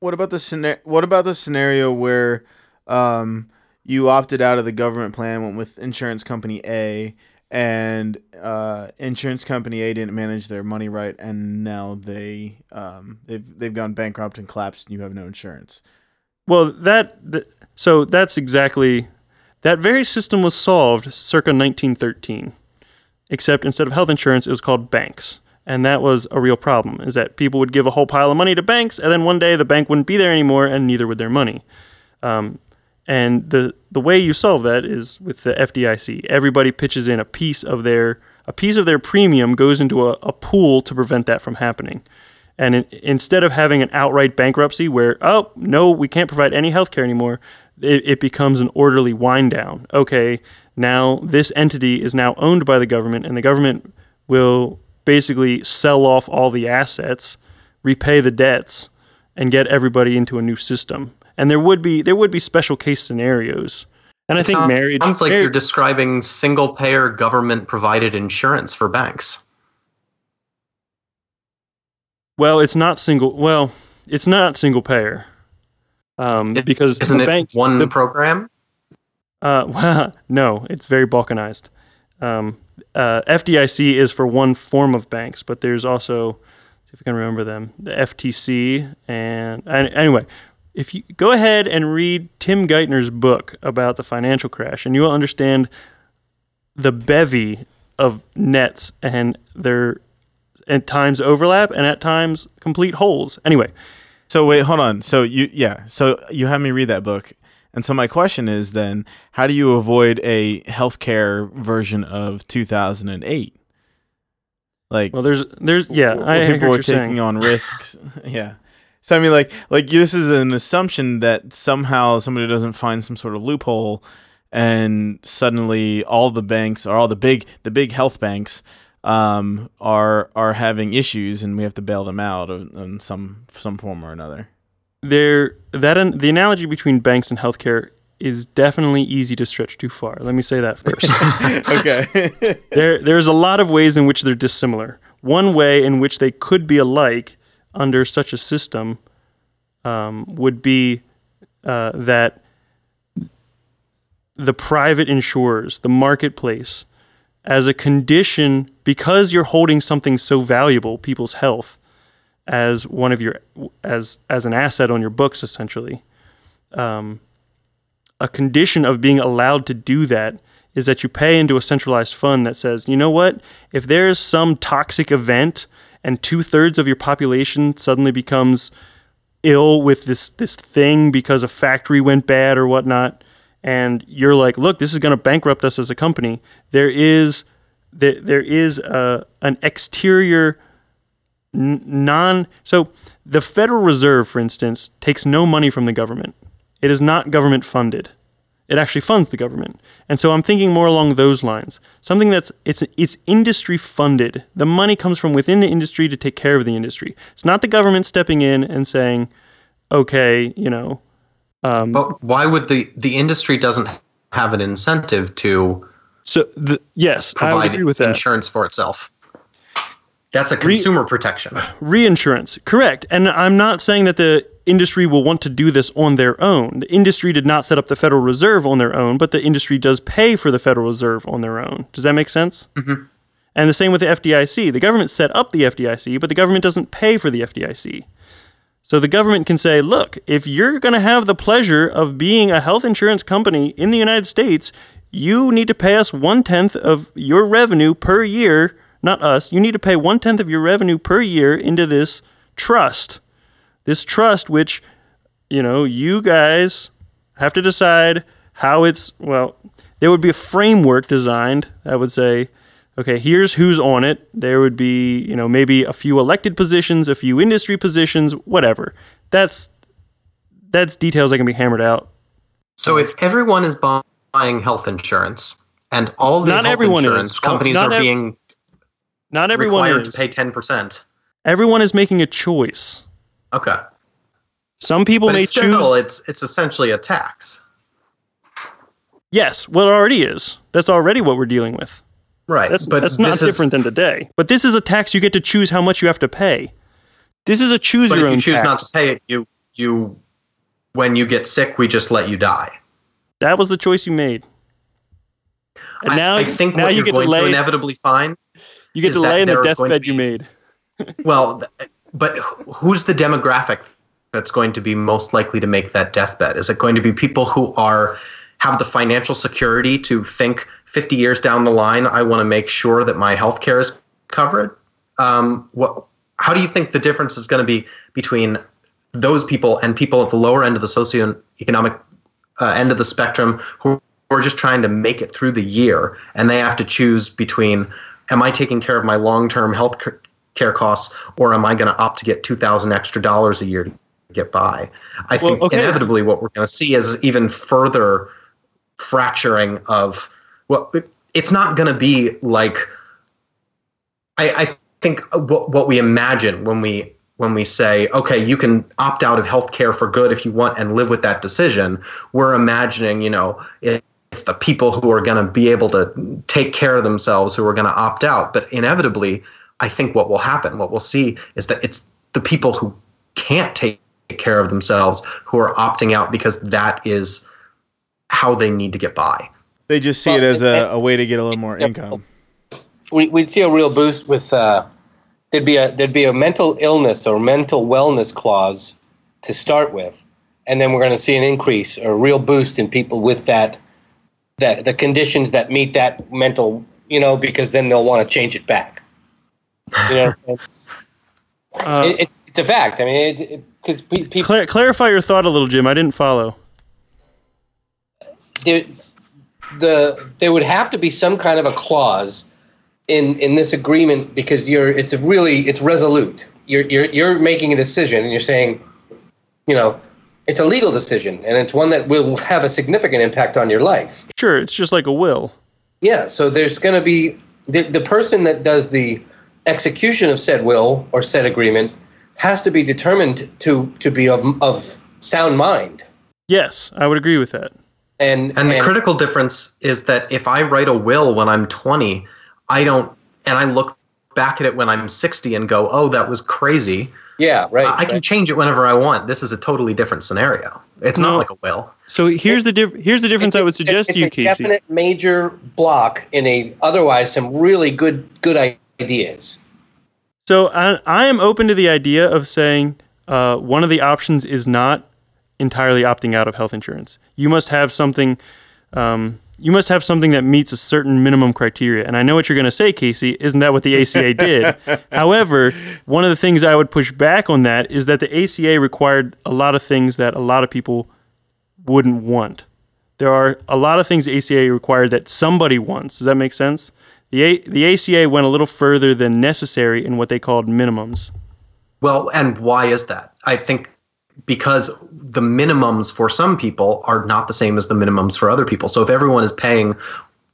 What about the scenario? What about the scenario where um, you opted out of the government plan, went with insurance company A, and uh, insurance company A didn't manage their money right, and now they um, they've they've gone bankrupt and collapsed, and you have no insurance. Well, that th- so that's exactly that very system was solved circa 1913. Except instead of health insurance, it was called banks. And that was a real problem, is that people would give a whole pile of money to banks, and then one day the bank wouldn't be there anymore, and neither would their money. Um, and the the way you solve that is with the FDIC. Everybody pitches in a piece of their a piece of their premium goes into a, a pool to prevent that from happening. And in, instead of having an outright bankruptcy where oh no we can't provide any health care anymore, it, it becomes an orderly wind down. Okay, now this entity is now owned by the government, and the government will basically sell off all the assets, repay the debts, and get everybody into a new system. And there would be there would be special case scenarios. And I think Sounds- marriage sounds like marriage- you're describing single payer government provided insurance for banks. well, it's not single. Well, it's not single payer. Um, It- because Isn't the it bank, one the- program? Uh, well, no, it's very balkanized. Um, uh, FDIC is for one form of banks, but there's also, if I can remember them, the FTC. And, and anyway, if you go ahead and read Tim Geithner's book about the financial crash, and you will understand the bevy of nets and their at times overlap and at times complete holes. Anyway, So wait, hold on. So you yeah, so you have me read that book. And so my question is then, how do you avoid a healthcare version of 2008? Like well, there's there's yeah, I people are taking saying. on risks. yeah. So I mean like like this is an assumption that somehow somebody doesn't find some sort of loophole and suddenly all the banks or all the big the big health banks um, are are having issues and we have to bail them out in, in some some form or another. There that an, the analogy between banks and healthcare is definitely easy to stretch too far. Let me say that first. okay. there there's a lot of ways in which they're dissimilar. One way in which they could be alike under such a system um, would be uh, that the private insurers, the marketplace, as a condition, because you're holding something so valuable, people's health, as one of your as as an asset on your books, essentially. Um, a condition of being allowed to do that is that you pay into a centralized fund that says, you know what, if there's some toxic event and two thirds of your population suddenly becomes ill with this this thing because a factory went bad or whatnot, and you're like, look, this is going to bankrupt us as a company. There is there, there is a, an exterior non so the Federal Reserve, for instance, takes no money from the government. It is not government funded. It actually funds the government. And so I'm thinking more along those lines. Something that's it's it's industry funded. The money comes from within the industry to take care of the industry. It's not the government stepping in and saying, "Okay, you know, um, But why would the the industry doesn't have an incentive to so the, yes, I provide agree with that." insurance for itself? That's a Re- consumer protection. Reinsurance, correct. And I'm not saying that the industry will want to do this on their own. The industry did not set up the Federal Reserve on their own, but the industry does pay for the Federal Reserve on their own. Does that make sense? Mm-hmm. And the same with the FDIC. The government set up the FDIC, but the government doesn't pay for the FDIC. So the government can say, look, if you're going to have the pleasure of being a health insurance company in the United States, you need to pay us one tenth of your revenue per year, not us. You need to pay one tenth of your revenue per year into this trust. This trust, which, you know, you guys have to decide how it's, well, there would be a framework designed that would say, okay, here's who's on it. There would be, you know, maybe a few elected positions, a few industry positions, whatever. That's that's details that can be hammered out. So if everyone is buying health insurance and all the Not health everyone insurance is. companies are ev- being Not everyone required is. to pay 10%. Everyone is making a choice. Okay. Some people But may it's still, choose. it's it's essentially a tax. Yes, well, it already is. That's already what we're dealing with. Right. That's but that's not this is- different than today. But this is a tax you get to choose how much you have to pay. This is a choose But your if own you choose tax. not to pay it, you you when you get sick, we just let you die. That was the choice you made. And I- now, I, think now what you you're get going to lay, to inevitably find you get to lay in the there are going to deathbed you made. Well, but who's the demographic that's going to be most likely to make that deathbed? Is it going to be people who are have the financial security to think 50 years down the line, I want to make sure that my health care is covered? Um, what? How do you think the difference is going to be between those people and people at the lower end of the socioeconomic uh, end of the spectrum who are just trying to make it through the year and they have to choose between am I taking care of my long-term health care costs or am I going to opt to get 2000 extra dollars a year to get by I Well, think okay. inevitably what we're going to see is even further fracturing of well it's not going to be like I, I think what, what we imagine when we when we say okay you can opt out of healthcare for good if you want and live with that decision we're imagining you know it, it's the people who are going to be able to take care of themselves who are going to opt out but inevitably i think what will happen what we'll see is that it's the people who can't take care of themselves who are opting out because that is how they need to get by They just see Well, it as and- a, a way to get a little more Yeah. income. we, we'd see a real boost with uh, there'd be a there'd be a mental illness or mental wellness clause to start with, and then we're going to see an increase or a real boost in people with that that the conditions that meet that mental you know because then they'll want to change it back. You know, Uh, it, it, it's a fact. I mean, because pe- people cla- clarify your thought a little, Jim. I didn't follow. there, the there would have to be some kind of a clause in in this agreement because you're it's really it's resolute. You're you're you're making a decision and you're saying, you know, it's a legal decision and it's one that will have a significant impact on your life. Sure, it's just like a will. Yeah, so there's going to be the the person that does the execution of said will or said agreement has to be determined to to be of of sound mind. Yes, I would agree with that. And And the critical difference is that if I write a will when I'm 20, I don't, and I look back at it when I'm 60 and go, oh, that was crazy. yeah, right. I can right. change it whenever I want. This is a totally different scenario. It's No. not like a will. So here's the diff- here's the difference I would suggest it's to you, a Casey. definite major block in a otherwise some really good good ideas. So I, I am open to the idea of saying uh, one of the options is not entirely opting out of health insurance. You must have something. Um, you must have something that meets a certain minimum criteria. And I know what you're going to say, Casey. Isn't that what the ACA did? However, one of the things I would push back on that is that the ACA required a lot of things that a lot of people wouldn't want. There are a lot of things the ACA required that somebody wants. Does that make sense? The, a- the ACA went a little further than necessary in what they called minimums. Well, and why is that? I think because the minimums for some people are not the same as the minimums for other people. So if everyone is paying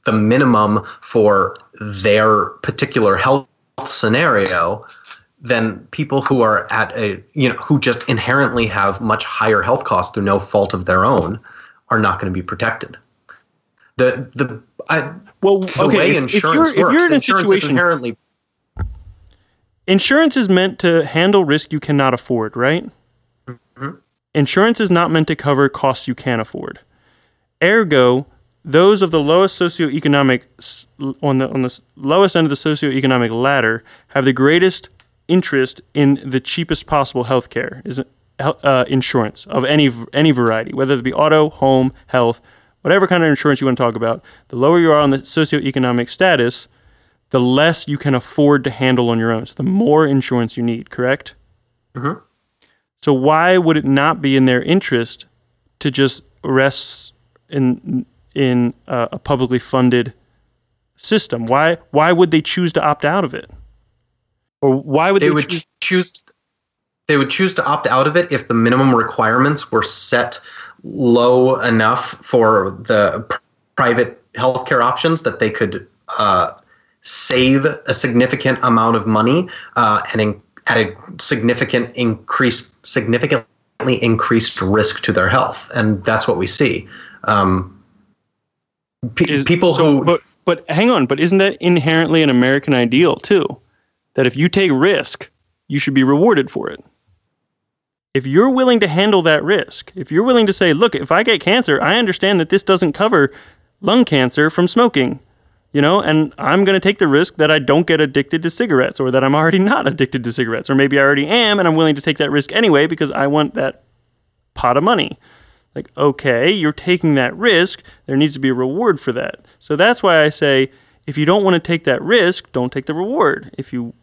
the minimum for their particular health scenario, then people who are at a you know who just inherently have much higher health costs through no fault of their own are not going to be protected. The the I, Well, the okay, way if, if insurance you're, if works, you're in a insurance is situation, inherently insurance is meant to handle risk you cannot afford, right? Mm-hmm. Insurance is not meant to cover costs you can't afford. Ergo, those of the lowest socioeconomic on the on the lowest end of the socioeconomic ladder have the greatest interest in the cheapest possible health care. Is uh, insurance of any any variety, whether it be auto, home, health, whatever kind of insurance you want to talk about, the lower you are on the socioeconomic status, the less you can afford to handle on your own. So the more insurance you need, correct? Mhm. So why would it not be in their interest to just rest in in uh, a publicly funded system? Why why would they choose to opt out of it? Or why would they, they would choose- choose they would choose to opt out of it if the minimum requirements were set low enough for the pr- private healthcare options that they could uh, save a significant amount of money uh, and in, at a significant increase significantly increased risk to their health and that's what we see um, pe- is- people so- who but but hang on, but isn't that inherently an American ideal too? That if you take risk, you should be rewarded for it. If you're willing to handle that risk, if you're willing to say, look, if I get cancer, I understand that this doesn't cover lung cancer from smoking, you know, and I'm going to take the risk that I don't get addicted to cigarettes or that I'm already not addicted to cigarettes, or maybe I already am and I'm willing to take that risk anyway because I want that pot of money. Like, okay, you're taking that risk. There needs to be a reward for that. So that's why I say if you don't want to take that risk, don't take the reward. If you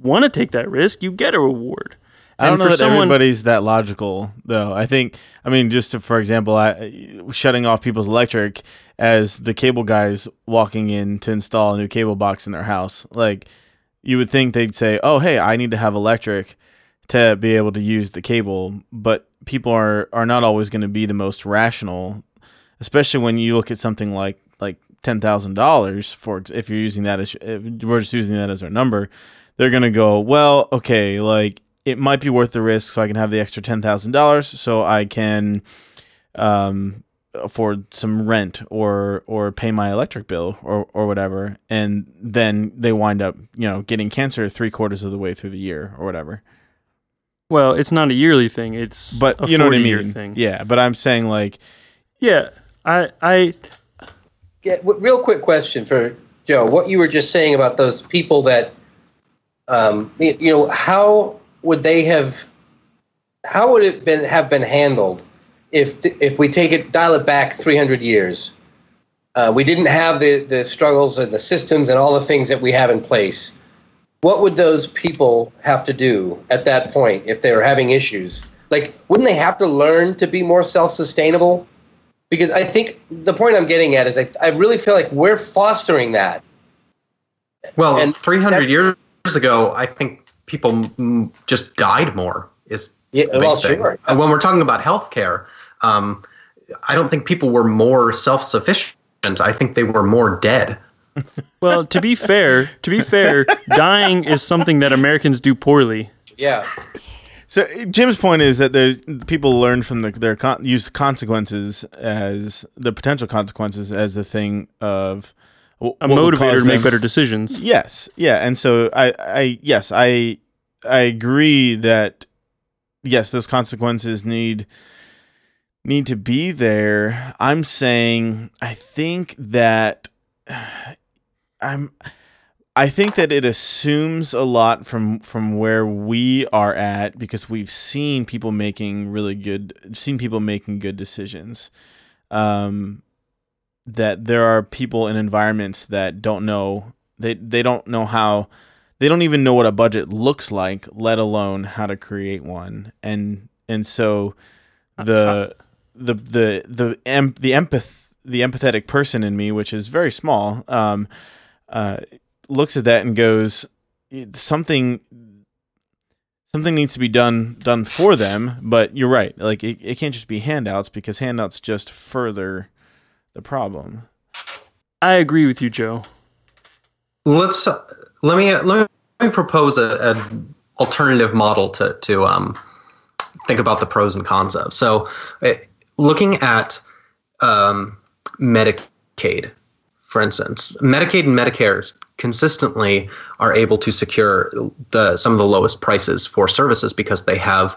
want to take that risk, you get a reward. I don't And know that someone- everybody's that logical, though. I think, I mean, just to, for example, I, shutting off people's electric as the cable guys walking in to install a new cable box in their house. Like, you would think they'd say, "Oh, hey, I need to have electric to be able to use the cable," but people are are not always going to be the most rational, especially when you look at something like like ten thousand dollars for if you're using that as we're just using that as our number, they're gonna go, well, okay, like it might be worth the risk, so I can have the extra ten thousand dollars, so I can um, afford some rent or or pay my electric bill or or whatever, and then they wind up, you know, getting cancer three quarters of the way through the year or whatever. Well, it's not a yearly thing. It's But a you know what I mean? thing. Yeah, but I'm saying like Yeah. I I Yeah, w- real quick question for Joe. What you were just saying about those people that, um, y- you know, how would they have, how would it been have been handled if if we take it dial it back 300 years? Uh, we didn't have the the struggles and the systems and all the things that we have in place. What would those people have to do at that point if they were having issues? Like, wouldn't they have to learn to be more self-sustainable? because I think the point I'm getting at is I, I really feel like we're fostering that. Well, And 300 that- years ago, I think people just died more. Is Yeah, well, sure. When we're talking about healthcare, um, I don't think people were more self-sufficient. I think they were more dead. well, to be fair, to be fair, dying is something that Americans do poorly. Yeah, So Jim's point is that there's people learn from the, their con- use consequences as the potential consequences as a thing of w- A motivator cause to make better decisions. Yes, yeah, and so I, I, yes, I, I agree that yes, those consequences need need to be there. I'm saying I think that I'm I think that it assumes a lot from from where we are at because we've seen people making really good seen people making good decisions. Um that there are people in environments that don't know they they don't know how they don't even know what a budget looks like, let alone how to create one. And and so the the the the em- the empath the empathetic person in me, which is very small, um, uh, looks at that and goes, something something needs to be done done for them. But you're right, like it, it can't just be handouts because handouts just further the problem. I agree with you, Joe. Let's uh, let me let me propose a, a alternative model to to um, think about the pros and cons of. So, looking at um, Medicaid, for instance, Medicaid and Medicare consistently are able to secure the some of the lowest prices for services because they have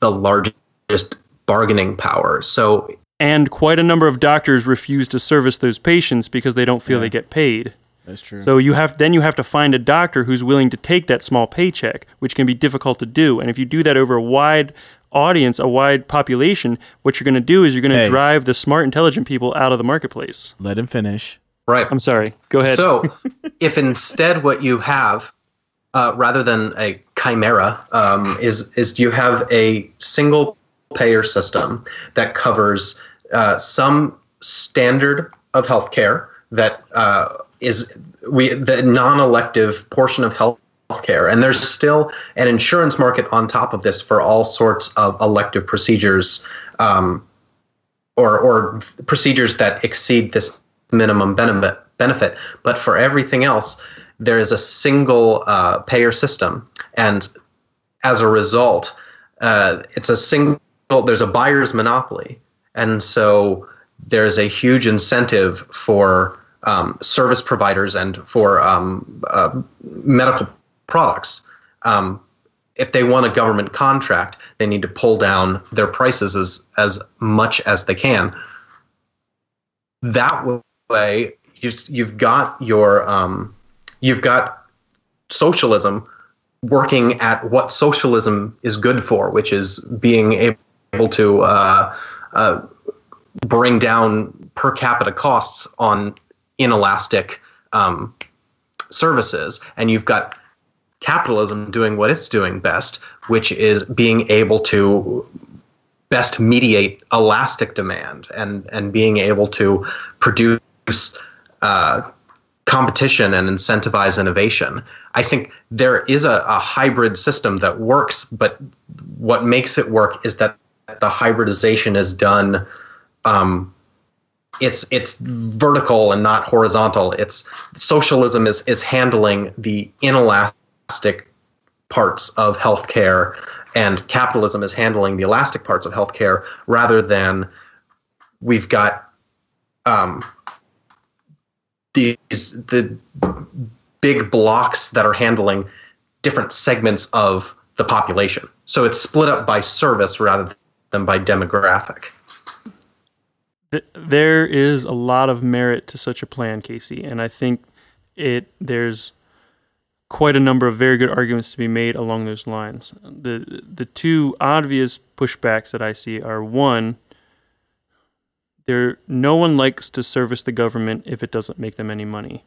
the largest bargaining power. So And quite a number of doctors refuse to service those patients because they don't feel they get paid. That's true. So you have then you have to find a doctor who's willing to take that small paycheck, which can be difficult to do. And if you do that over a wide audience, a wide population, what you're going to do is you're going to Hey. drive the smart, intelligent people out of the marketplace. Let him finish. Right. I'm sorry. Go ahead. So, if instead what you have, uh, rather than a chimera, um, is is you have a single payer system that covers uh, some standard of healthcare that uh, is we the non-elective portion of health healthcare, and there's still an insurance market on top of this for all sorts of elective procedures. Um, or, or procedures that exceed this minimum benefit benefit. But for everything else there is a single uh, payer system. And as a result uh, it's a single there's a buyer's monopoly. And so there's a huge incentive for um, service providers and for um, uh, medical products um, if they want a government contract they need to pull down their prices as as much as they can. That way you've, you've got your um, you've got socialism working at what socialism is good for which is being able to uh, uh, bring down per capita costs on inelastic um, services. And you've got capitalism doing what it's doing best which is being able to best mediate elastic demand and and being able to produce uh, competition and incentivize innovation. I think there is a, a hybrid system that works, but what makes it work is that the hybridization is done. Um, it's it's vertical and not horizontal. It's socialism is is handling the inelastic parts of healthcare and capitalism is handling the elastic parts of healthcare rather than we've got um, these the big blocks that are handling different segments of the population. So it's split up by service rather than by demographic. There is a lot of merit to such a plan, Casey, and I think it there's quite a number of very good arguments to be made along those lines. The the two obvious pushbacks that I see are one, there no one likes to service the government if it doesn't make them any money.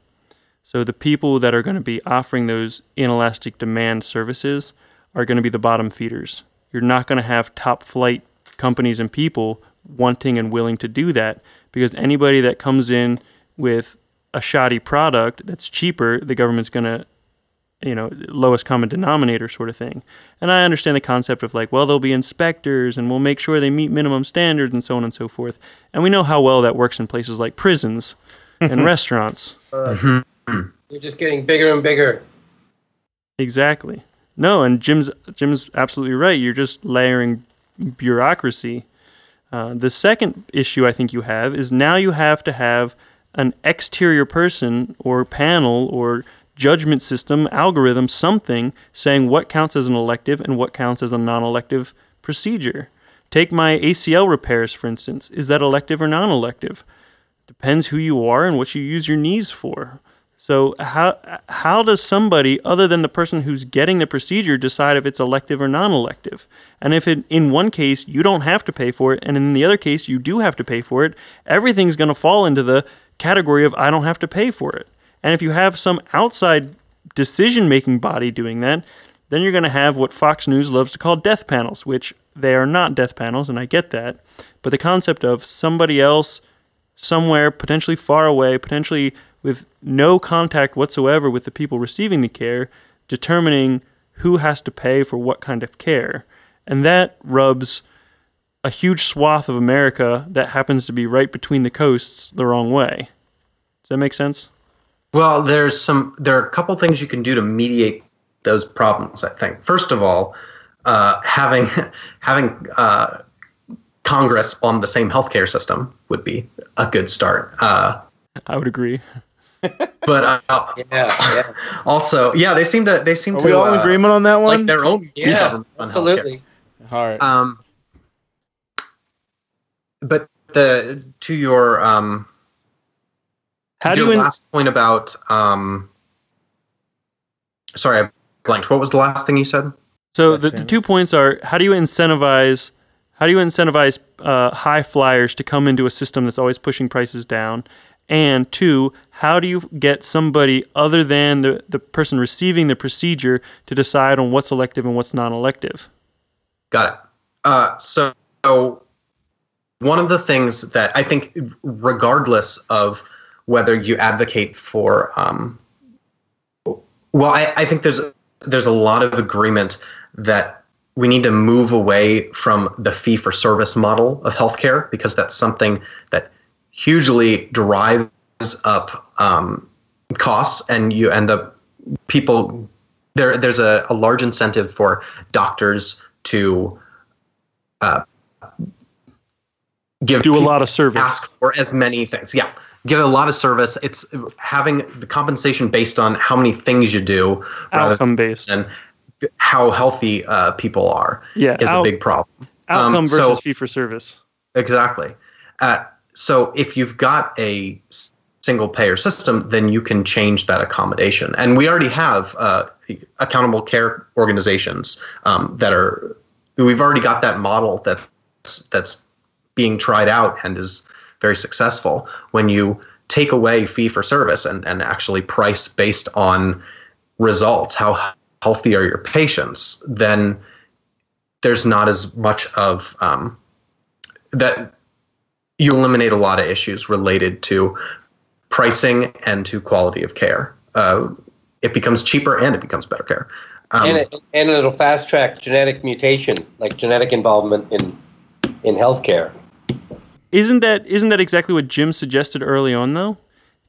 So the people that are going to be offering those inelastic demand services are going to be the bottom feeders. You're not going to have top flight companies and people wanting and willing to do that because anybody that comes in with a shoddy product that's cheaper, the government's going to you know, lowest common denominator sort of thing. And I understand the concept of like, well, there'll be inspectors and we'll make sure they meet minimum standards and so on and so forth. And we know how well that works in places like prisons and restaurants. You're just getting bigger and bigger. Exactly. No, and Jim's Jim's absolutely right. You're just layering bureaucracy. Uh, the second issue I think you have is now you have to have an exterior person or panel or judgment system, algorithm, something saying what counts as an elective and what counts as a non-elective procedure. Take my ACL repairs, for instance. Is that elective or non-elective? Depends who you are and what you use your knees for. So how how does somebody other than the person who's getting the procedure decide if it's elective or non-elective? And if it, in one case you don't have to pay for it and in the other case you do have to pay for it, everything's going to fall into the category of I don't have to pay for it. And if you have some outside decision-making body doing that, then you're going to have what Fox News loves to call death panels, which they are not death panels and I get that, but the concept of somebody else somewhere potentially far away, potentially with no contact whatsoever with the people receiving the care, determining who has to pay for what kind of care. And that rubs a huge swath of America that happens to be right between the coasts the wrong way. Does that make sense? Well, there's some. There are a couple things you can do to mediate those problems. I think. First of all, uh, having having uh, Congress on the same healthcare system would be a good start. Uh, I would agree. but uh, Yeah, yeah, also, yeah, they seem to they seem Are to we all in uh, agreement on that one? like their own yeah. government. Absolutely. all right. Um, but the to your um, How do your you in- last point about um, sorry, I blanked. What was the last thing you said? So the, the two points are: how do you incentivize? How do you incentivize uh, high flyers to come into a system that's always pushing prices down? And two, how do you get somebody other than the, the person receiving the procedure to decide on what's elective and what's non-elective? Got it. Uh, so, so one of the things that I think, regardless of whether you advocate for, um, well, I, I think there's there's a lot of agreement that we need to move away from the fee for service model of healthcare because that's something that hugely drives up um, costs, and you end up people there. There's a, a large incentive for doctors to uh, give Do a lot of service. ask for as many things. Yeah, give a lot of service. It's having the compensation based on how many things you do Outcome based. than how healthy uh, people are. Yeah, is out- a big problem. Outcome Um, so- versus fee for service. Exactly. Uh, so if you've got a single payer system, then you can change that accommodation. And we already have uh, accountable care organizations um, that are. We've already got that model that's that's being tried out and is very successful. When you take away fee for service and, and actually price based on results, how healthy are your patients, then there's not as much of um, that you eliminate a lot of issues related to pricing and to quality of care. Uh, it becomes cheaper and it becomes better care. Um, and, it, and it'll fast track genetic mutation, like genetic involvement in in healthcare. Isn't that isn't that exactly what Jim suggested early on though?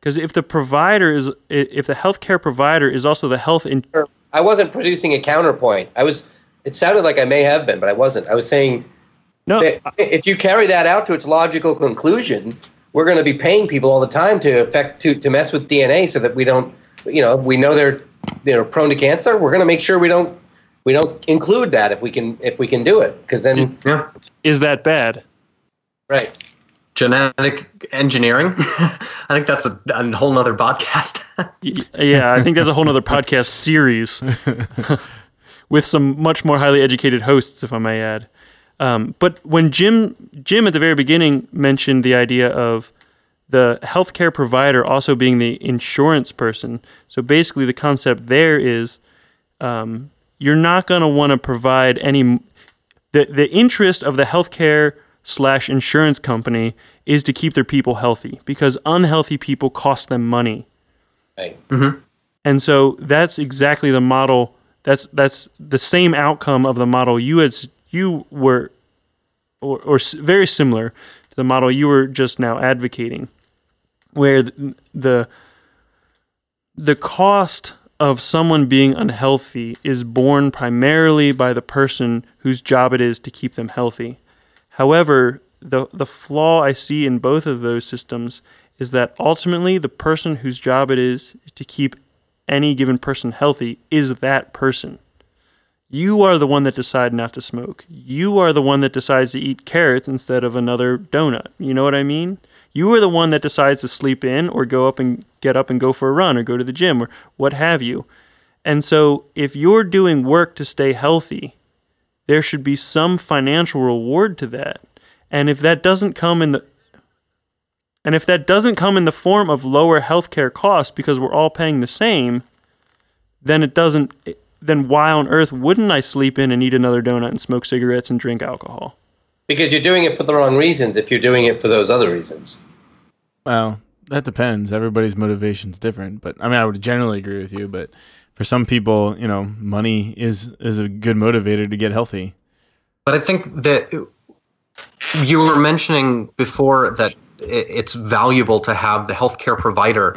Because if the provider is if the healthcare provider is also the health in, I wasn't producing a counterpoint. I was. It sounded like I may have been, but I wasn't. I was saying no if you carry that out to its logical conclusion, we're going to be paying people all the time to affect to to mess with DNA so that we don't, you know, we know they're they're prone to cancer. We're going to make sure we don't we don't include that if we can if we can do it because then yeah, is that bad? right. Genetic engineering. I think that's a, a whole nother podcast. Yeah, I think that's a whole nother podcast series with some much more highly educated hosts, if I may add. Um, but when Jim Jim at the very beginning mentioned the idea of the healthcare provider also being the insurance person, so basically the concept there is um, you're not going to want to provide any the the interest of the healthcare slash insurance company is to keep their people healthy because unhealthy people cost them money. Right. Mhm. And so that's exactly the model. That's that's the same outcome of the model you had you were, or, or very similar to the model you were just now advocating, where the the, the cost of someone being unhealthy is borne primarily by the person whose job it is to keep them healthy. However, the the flaw I see in both of those systems is that ultimately the person whose job it is to keep any given person healthy is that person. You are the one that decide not to smoke. You are the one that decides to eat carrots instead of another donut. You know what I mean? You are the one that decides to sleep in or go up and get up and go for a run or go to the gym or what have you. And so if you're doing work to stay healthy, there should be some financial reward to that. And if that doesn't come in the and if that doesn't come in the form of lower healthcare costs because we're all paying the same, then it doesn't then why on earth wouldn't I sleep in and eat another donut and smoke cigarettes and drink alcohol? Because you're doing it for the wrong reasons. If you're doing it for those other reasons, Well, that depends. Everybody's motivation's different, but I mean, I would generally agree with you. But for some people, you know, money is is a good motivator to get healthy. But I think that you were mentioning before that it's valuable to have the healthcare provider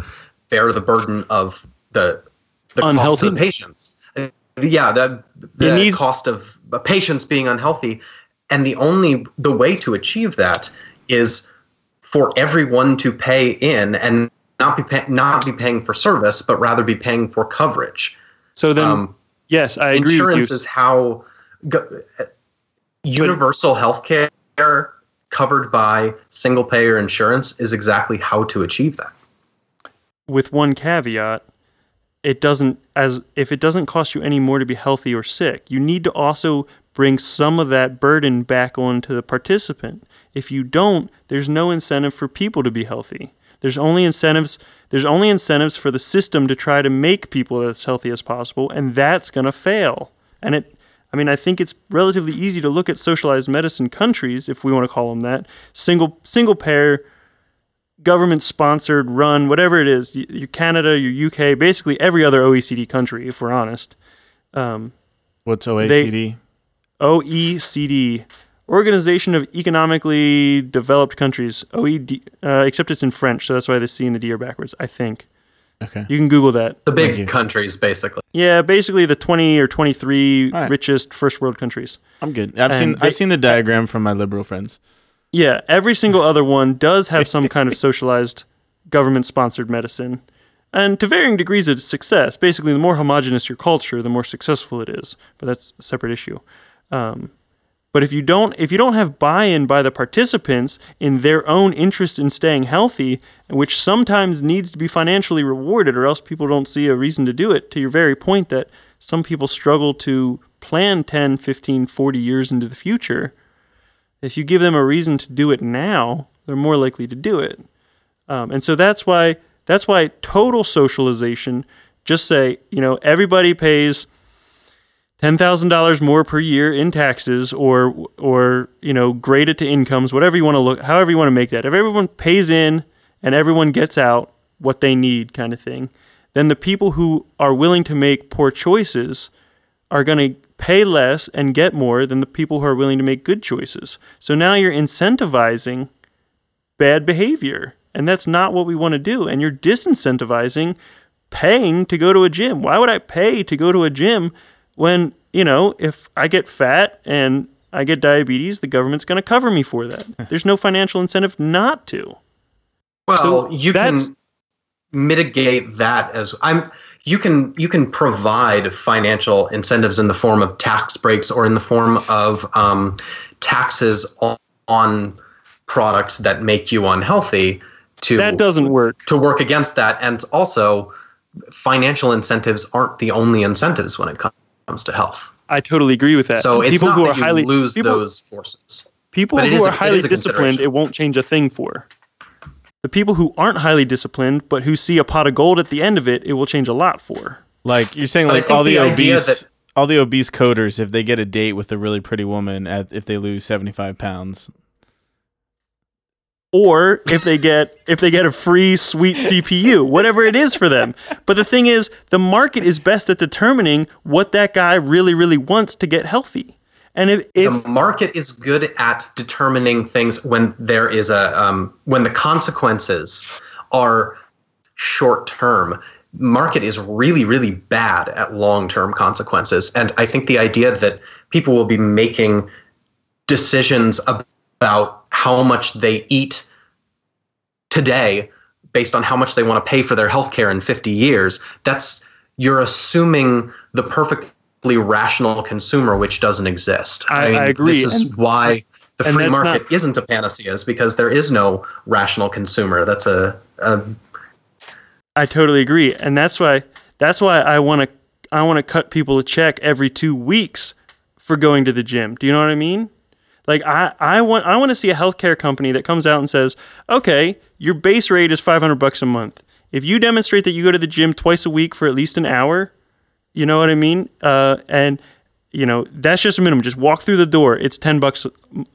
bear the burden of the the cost Unhealthy. of the patients. Yeah, the, the needs- cost of patients being unhealthy, and the only the way to achieve that is for everyone to pay in and not be pay, not be paying for service, but rather be paying for coverage. So then Um, yes, I agree insurance is how go, universal health care covered by single payer insurance is exactly how to achieve that. with one caveat it doesn't as if it doesn't cost you any more to be healthy or sick. You need to also bring some of that burden back onto the participant. If you don't, there's no incentive for people to be healthy. There's only incentives there's only incentives for the system to try to make people as healthy as possible and that's going to fail. And it I mean, I think it's relatively easy to look at socialized medicine countries, if we want to call them that, single single payer, government sponsored, run, whatever it is, your Canada, your UK, basically every other OECD country, if we're honest. Um, What's OECD? OECD, Organization of Economically Developed Countries, OED, uh, except it's in French, so that's why the C and the D are backwards, I think. okay. You can Google that. The big countries, basically. Yeah, basically the 20 or 23 All right. richest first world countries. I'm good. I've And seen they- I've seen the diagram from my liberal friends. Yeah, every single other one does have some kind of socialized government sponsored medicine. And to varying degrees of success. Basically, the more homogenous your culture, the more successful it is. But that's a separate issue. Um, but if you don't if you don't have buy-in by the participants in their own interest in staying healthy, which sometimes needs to be financially rewarded or else people don't see a reason to do it, to your very point that some people struggle to plan 10, 15, 40 years into the future, if you give them a reason to do it now, they're more likely to do it. Um, and so that's why that's why total socialization. Just say you know everybody pays ten thousand dollars more per year in taxes, or or you know grade it to incomes, whatever you want to look, however you want to make that. If everyone pays in and everyone gets out what they need, kind of thing, then the people who are willing to make poor choices are going to pay less and get more than the people who are willing to make good choices. So now you're incentivizing bad behavior. And that's not what we want to do. And you're disincentivizing paying to go to a gym. Why would I pay to go to a gym when, you know, if I get fat and I get diabetes, the government's going to cover me for that? There's no financial incentive not to. Well, So you can mitigate that as I'm. You can you can provide financial incentives in the form of tax breaks or in the form of um, taxes on, on products that make you unhealthy to That doesn't work. to work against that. And also, financial incentives aren't the only incentives when it comes to health. I totally agree with that. So And it's people not who that are you highly lose people, those forces. People But it who is a- are it highly disciplined, it won't change a thing for. The people who aren't highly disciplined, but who see a pot of gold at the end of it, it will change a lot for. Like you're saying, like all the, the obese, that- all the obese coders, if they get a date with a really pretty woman, at, if they lose seventy five pounds, Or if they get if they get a free sweet CPU, whatever it is for them. But the thing is, the market is best at determining what that guy really, really wants to get healthy. And if, if the market is good at determining things when there is a um, when the consequences are short term market is really really bad at long term consequences and i think the idea that people will be making decisions about how much they eat today based on how much they want to pay for their health care in 50 years that's you're assuming the perfectly rational consumer which doesn't exist I- I agree. this is And- why the free market not- isn't a panacea is because there is no rational consumer that's a, a I totally agree, and that's why that's why I want to I want to cut people a check every two weeks for going to the gym. Do you know what I mean? Like I, I want I want to see a healthcare company that comes out and says, okay, your base rate is five hundred bucks a month. If you demonstrate that you go to the gym twice a week for at least an hour, you know what I mean? Uh, and you know that's just a minimum. Just walk through the door. It's ten bucks a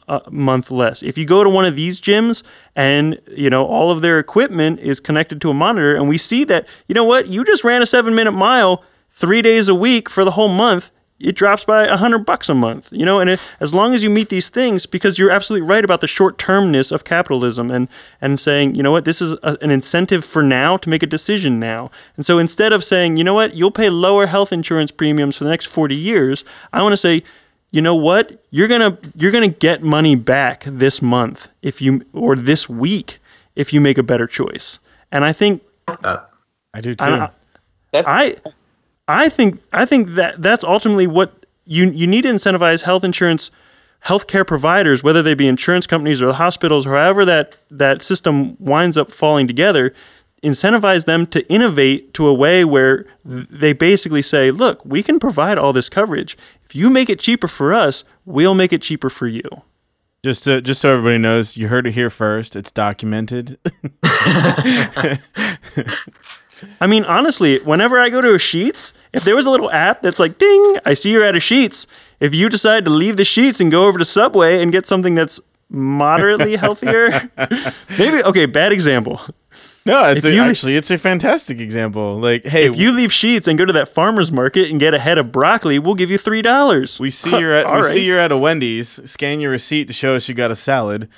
a month less. If you go to one of these gyms and you know all of their equipment is connected to a monitor, and we see that you know what you just ran a seven minute mile three days a week for the whole month. It drops by a hundred bucks a month, you know, and it, as long as you meet these things, because you're absolutely right about the short termness of capitalism, and and saying, you know what, this is a, an incentive for now to make a decision now, and so instead of saying, you know what, you'll pay lower health insurance premiums for the next forty years, I want to say, you know what, you're gonna you're gonna get money back this month if you or this week if you make a better choice, and I think uh, I do too. I, That- I I think I think that that's ultimately what you you need to incentivize health insurance healthcare providers, whether they be insurance companies or the hospitals, or however that that system winds up falling together. incentivize them to innovate to a way where th- they basically say, look, we can provide all this coverage. If you make it cheaper for us, we'll make it cheaper for you. Just to, just so everybody knows, you heard it here first. It's documented. I mean, honestly, whenever I go to a Sheetz, if there was a little app that's like, ding, I see you're at a Sheetz. If you decide to leave the Sheetz and go over to Subway and get something that's moderately healthier, maybe, okay, bad example. no, it's a, actually it's a fantastic example. Like, hey, If you leave Sheetz and go to that farmer's market and get a head of broccoli, we'll give you $3. we see you're at we right. see you're at a Wendy's. Scan your receipt to show us you got a salad.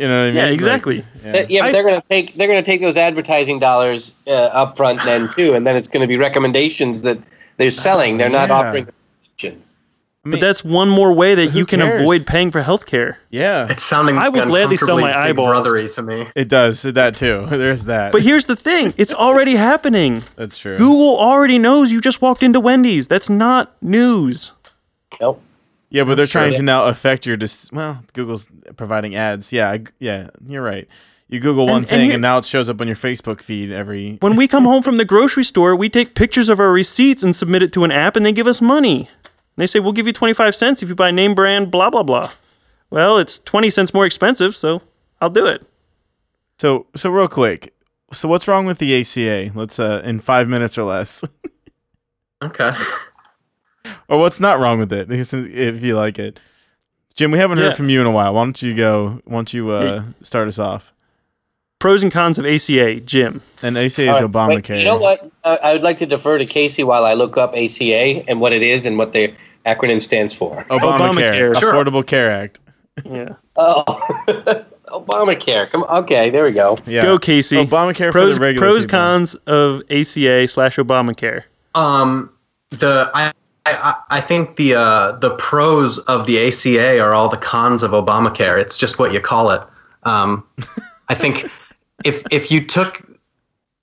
You know what I mean? Yeah, Like, exactly. yeah. Uh, yeah, but I- they're gonna take they're gonna take those advertising dollars uh, up front then too, and then it's gonna be recommendations that they're selling. They're not yeah. offering recommendations. I mean, But that's one more way that you can cares? avoid paying for healthcare. yeah, It's sounding I would gladly sell my uncomfortably Big eyeballs. Brothery to me. it does that too. There's that. But here's the thing it's already happening. that's true. Google already knows you just walked into Wendy's. That's not news. Nope. Yeah, but they're trying true. to now affect your dis. Well, Google's providing ads. Yeah, I- yeah, you're right. You Google one And- and thing, and, here- now it shows up on your Facebook feed every. When we come home from the grocery store, we take pictures of our receipts and submit it to an app, and they give us money. And they say, We'll give you 25 cents if you buy name brand, blah, blah, blah. Well, it's 20 cents more expensive, so I'll do it. So, so real quick. So, what's wrong with the ACA? Let's uh, in five minutes or less, Okay. Or what's not wrong with it? If you like it, Jim, we haven't Yeah. heard from you in a while. Why don't you go? Why don't you uh, start us off? Pros and cons of ACA, Jim. And ACA is All right, Obamacare. wait, you know what? Uh, I would like to defer to Casey while I look up ACA and what it is and what the acronym stands for. Obamacare, Obamacare. Sure. Affordable Care Act. Yeah. Oh, Obamacare. Come okay, there we go. Yeah. Go, Casey. Obamacare pros, for the regular Pros, people. cons of ACA slash Obamacare. Um, the I, I I think the uh, the pros of the ACA are all the cons of Obamacare. It's just what you call it. Um, I think if if you took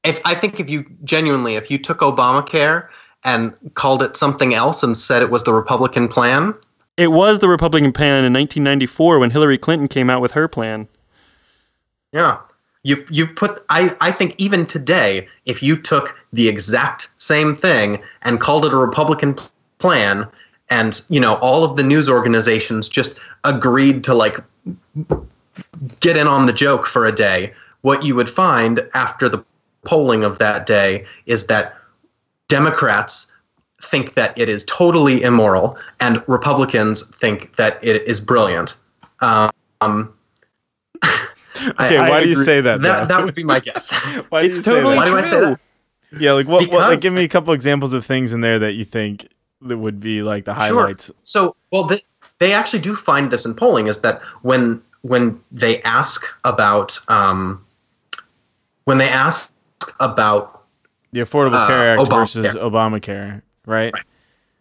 if I think if you genuinely if you took Obamacare and called it something else and said it was the Republican plan, It was the Republican plan in 1994 when Hillary Clinton came out with her plan. Yeah. You you put I, I think even today, if you took the exact same thing and called it a Republican plan and you know all of the news organizations just agreed to like get in on the joke for a day, what you would find after the polling of that day is that Democrats think that it is totally immoral and Republicans think that it is brilliant. Um, Okay, why do you say that, That, that would be my guess. Why do It's you say totally that? Why do I say that? Yeah, like what, what? Like, give me a couple examples of things in there that you think that would be like the highlights. Sure. So, well, they, they actually do find this in polling is that when when they ask about um, when they ask about The Affordable Uh, Care Act Obamacare. versus Obamacare, right?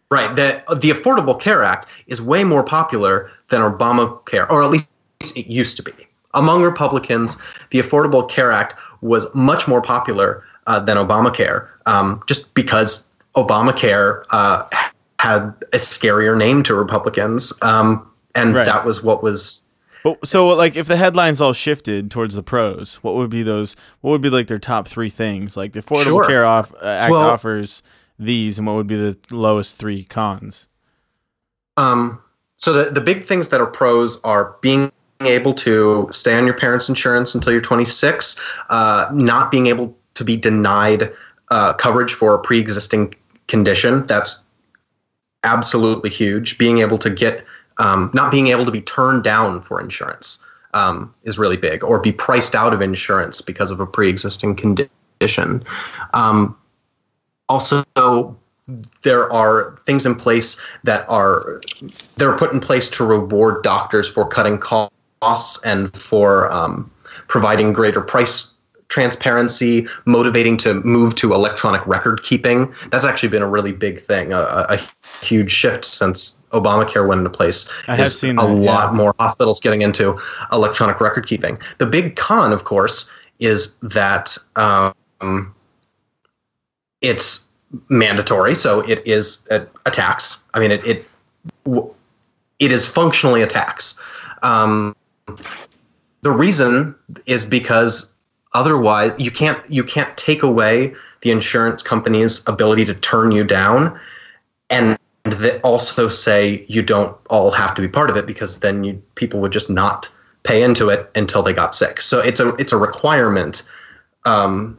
right that the Affordable Care Act is way more popular than Obamacare, or at least it used to be among Republicans. The Affordable Care Act was much more popular uh, than Obamacare, um, just because Obamacare uh, had a scarier name to Republicans, um, and Right. that was what was But so like if the headlines all shifted towards the pros, what would be those? What would be like their top three things? Like the Affordable Sure. Care off, uh, Act Well- offers these, and what would be the lowest three cons? Um, so the the big things that are pros are being able to stay on your parents' insurance until you're 26, uh, not being able to be denied uh, coverage for a pre-existing condition. That's absolutely huge. Being able to get, um, not being able to be turned down for insurance um, is really big, or be priced out of insurance because of a pre-existing condition. Um, also, there are things in place that are they're put in place to reward doctors for cutting costs and for um, providing greater price transparency, motivating to move to electronic record keeping. That's actually been a really big thing, a, a huge shift since Obamacare went into place. I have seen a lot yeah. more hospitals getting into electronic record keeping. The big con, of course, is that um, it's mandatory, so it is a, a tax. I mean, it it it is functionally a tax. Um, the reason is because otherwise you can't you can't take away the insurance company's ability to turn you down and that also say you don't all have to be part of it because then you people would just not pay into it until they got sick. So it's a it's a requirement. Um,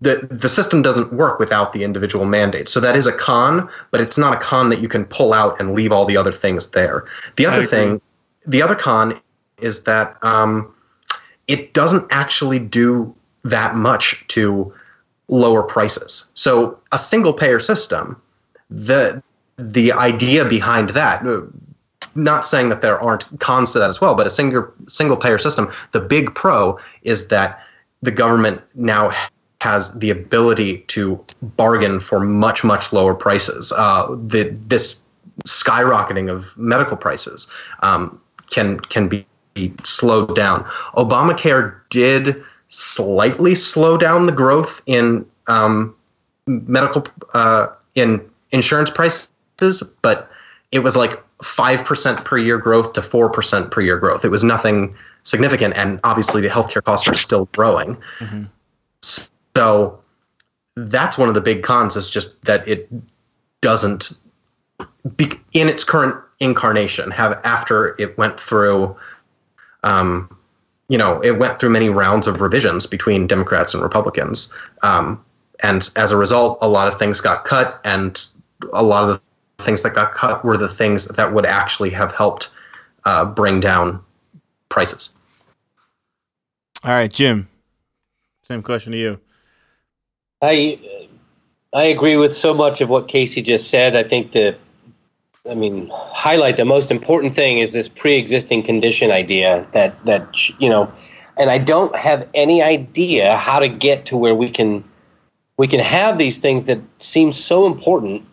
the the system doesn't work without the individual mandate. So that is a con, but it's not a con that you can pull out and leave all the other things there. The other thing, the other con is that um, it doesn't actually do that much to lower prices. So a single payer system, the the idea behind that not saying that there aren't cons to that as well, but a single single payer system, the big pro is that the government now has the ability to bargain for much much lower prices. Uh, the this skyrocketing of medical prices um, can can be slowed down. Obamacare did slightly slow down the growth in um, medical uh, in insurance prices, but it was like 5% per year growth to 4% per year growth. It was nothing significant. And obviously, the healthcare costs are still growing. Mm-hmm. So that's one of the big cons is just that it doesn't, be, in its current incarnation, have after it went through. Um, you know, it went through many rounds of revisions between Democrats and Republicans. Um, and as a result, a lot of things got cut, and a lot of the things that got cut were the things that would actually have helped uh, bring down prices. All right, Jim. Same question to you. I I agree with so much of what Casey just said. I think the I mean, highlight the most important thing is this pre-existing condition idea that that you know, and I don't have any idea how to get to where we can we can have these things that seem so important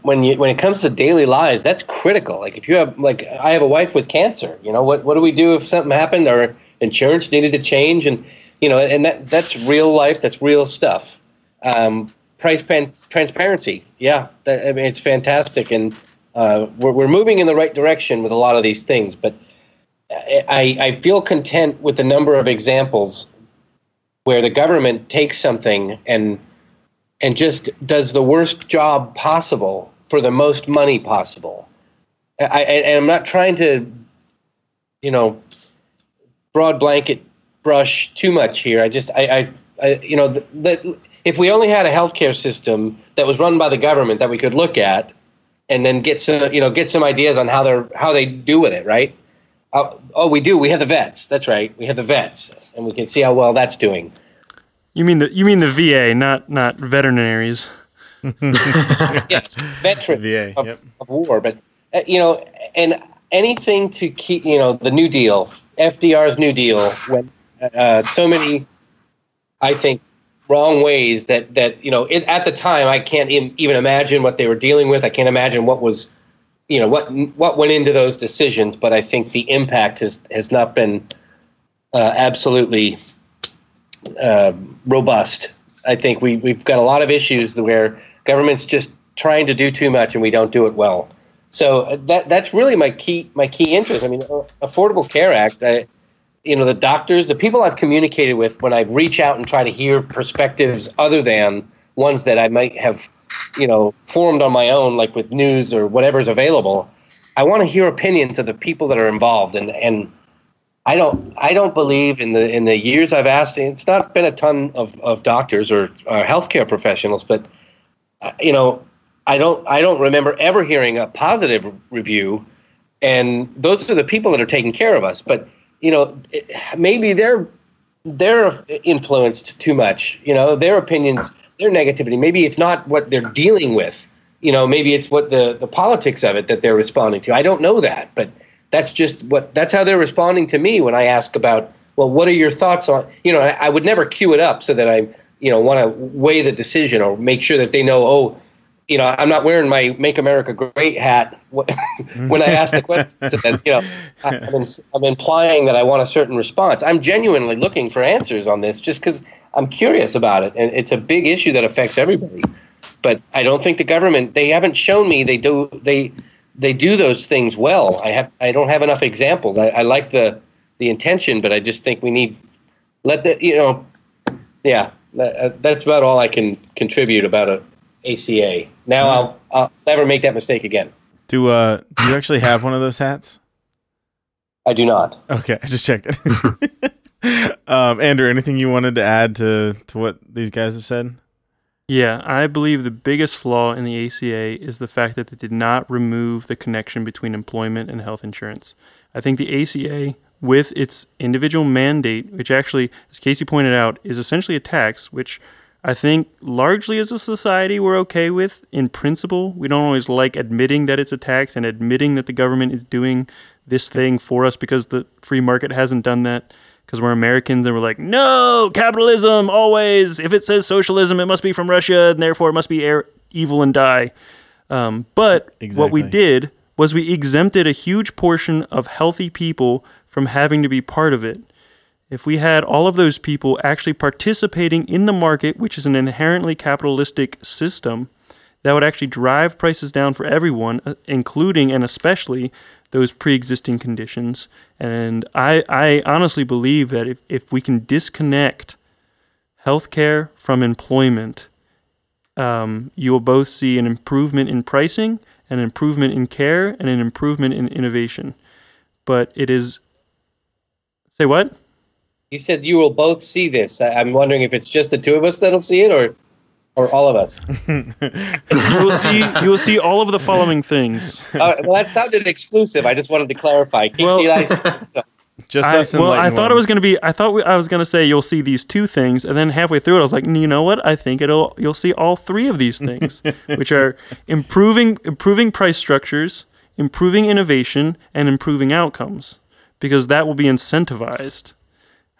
when you when it comes to daily lives, that's critical. Like if you have like I have a wife with cancer, you know, what what do we do if something happened or insurance needed to change and you know, and that that's real life, that's real stuff. Um, price pan- transparency, yeah, that, I mean it's fantastic, and uh, we're we're moving in the right direction with a lot of these things. But I I feel content with the number of examples where the government takes something and and just does the worst job possible for the most money possible. I, and I'm not trying to, you know, broad blanket brush too much here. I just, I, I, I you know, that if we only had a healthcare system that was run by the government that we could look at, and then get some, you know, get some ideas on how they're how they do with it, right? Uh, oh, we do. We have the vets. That's right. We have the vets, and we can see how well that's doing. You mean the you mean the VA, not not veterinaries. yes, veteran VA, of, yep. of war, but uh, you know, and anything to keep you know the New Deal, FDR's New Deal, when uh, so many, I think, wrong ways that that you know it, at the time I can't even imagine what they were dealing with. I can't imagine what was, you know, what what went into those decisions. But I think the impact has has not been uh, absolutely uh, robust. I think we we've got a lot of issues where government's just trying to do too much and we don't do it well. So uh, that that's really my key my key interest. I mean, uh, Affordable Care Act. I, you know, the doctors, the people I've communicated with when I reach out and try to hear perspectives other than ones that I might have, you know, formed on my own, like with news or whatever's available. I want to hear opinions of the people that are involved and and I don't I don't believe in the in the years I've asked. It's not been a ton of, of doctors or uh, healthcare professionals, but uh, you know I don't I don't remember ever hearing a positive review, and those are the people that are taking care of us. But you know maybe they're they're influenced too much. You know their opinions, their negativity. Maybe it's not what they're dealing with. You know maybe it's what the the politics of it that they're responding to. I don't know that, but that's just what that's how they're responding to me when I ask about well what are your thoughts on you know I, I would never cue it up so that I you know want to weigh the decision or make sure that they know oh you know I'm not wearing my make America great hat when I ask the question you know I, am I'm implying that I want a certain response I'm genuinely looking for answers on this just because I'm curious about it and it's a big issue that affects everybody but I don't think the government they haven't shown me they do they they do those things well. I have I don't have enough examples. I, I like the the intention, but I just think we need let the you know, yeah, that, uh, that's about all I can contribute about a ACA. Now I'll I'll never make that mistake again. Do uh do you actually have one of those hats? I do not. Okay, I just checked it. um, Andrew, anything you wanted to add to to what these guys have said? Yeah, I believe the biggest flaw in the ACA is the fact that it did not remove the connection between employment and health insurance. I think the ACA, with its individual mandate, which actually, as Casey pointed out, is essentially a tax, which I think largely as a society we're okay with in principle. We don't always like admitting that it's a tax and admitting that the government is doing this thing for us because the free market hasn't done that because we're Americans and we're like, no, capitalism always. If it says socialism, it must be from Russia and therefore it must be air, evil and die. Um, but what we did was we exempted a huge portion of healthy people from having to be part of it. If we had all of those people actually participating in the market, which is an inherently capitalistic system, that would actually drive prices down for everyone, uh, including and especially those pre-existing conditions. And I, I honestly believe that if, if we can disconnect healthcare from employment, um, you will both see an improvement in pricing, an improvement in care, and an improvement in innovation. But it is. Say what? You said you will both see this. I, I'm wondering if it's just the two of us that'll see it, or or all of us. You will see. You will see all of the following things. Uh, well, that sounded exclusive. I just wanted to clarify. Casey Well- I, Just I, us well, I enlightened thought it was going to be. I thought we, I was going to say you'll see these two things, and then halfway through it, I was like, you know what? I think it'll. You'll see all three of these things, which are improving improving price structures, improving innovation, and improving outcomes, because that will be incentivized.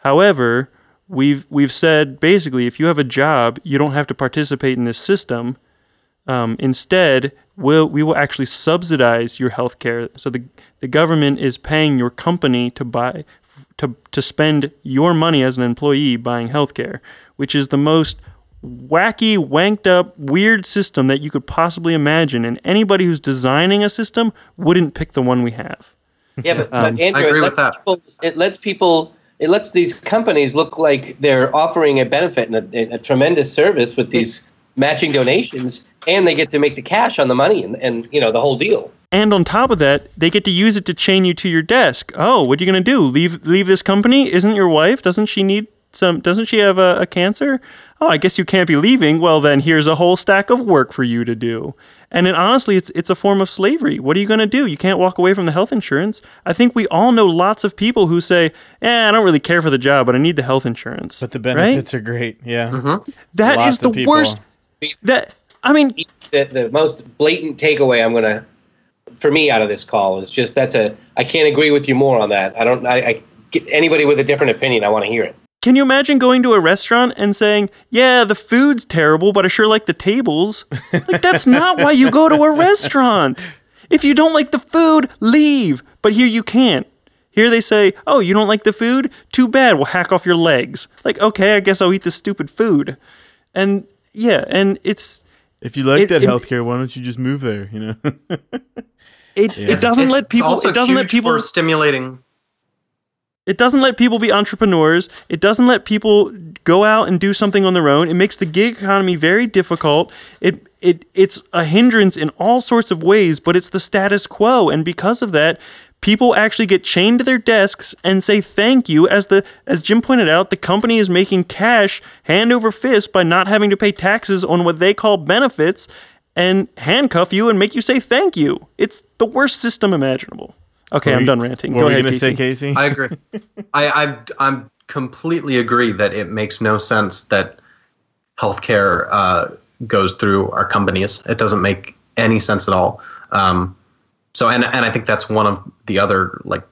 However, we've we've said basically, if you have a job, you don't have to participate in this system. Um, instead, we'll, we will actually subsidize your health care. So the, the government is paying your company to buy f- to, to spend your money as an employee buying health care, which is the most wacky, wanked up, weird system that you could possibly imagine. And anybody who's designing a system wouldn't pick the one we have. yeah, but, Um, but Andrew, I agree it with lets that. People, it lets people. It lets these companies look like they're offering a benefit and a, a tremendous service with these matching donations, and they get to make the cash on the money and, and you know the whole deal. And on top of that, they get to use it to chain you to your desk. Oh, what are you going to do? Leave leave this company? Isn't your wife? Doesn't she need some doesn't she have a, a cancer? Oh, I guess you can't be leaving. Well, then here's a whole stack of work for you to do. And it, honestly, it's it's a form of slavery. What are you going to do? You can't walk away from the health insurance. I think we all know lots of people who say, "Eh, I don't really care for the job, but I need the health insurance." But the Right? benefits are great. Yeah. That Lots is the people. worst. That I mean, The, the most blatant takeaway I'm gonna, for me, out of this call is just that's a. I can't agree with you more on that. I don't. I, I get anybody with a different opinion. I want to hear it. Can you imagine going to a restaurant and saying, "Yeah, the food's terrible, but I sure like the tables"? Like that's not why you go to a restaurant. If you don't like the food, leave. But here you can't. Here they say, "Oh, you don't like the food? Too bad. We'll hack off your legs." Like, okay, I guess I'll eat this stupid food. And yeah, and it's If you like It- that it- healthcare, why don't you just move there? You know. it, Yeah. it doesn't let It's people also it doesn't let people for stimulating. It doesn't let people be entrepreneurs. It doesn't let people go out and do something on their own. It makes the gig economy very difficult. It it it's a hindrance in all sorts of ways, but it's the status quo and because of that, people actually get chained to their desks and say thank you as the as Jim pointed out, the company is making cash hand over fist by not having to pay taxes on what they call benefits and handcuff you and make you say thank you. It's the worst system imaginable. Okay, What I'm were done ranting. What Go were you ahead, gonna Casey. say, Casey? I agree. I, I I'm completely agree that it makes no sense that healthcare uh, goes through our companies. It doesn't make any sense at all. Um, so and and I think that's one of the other like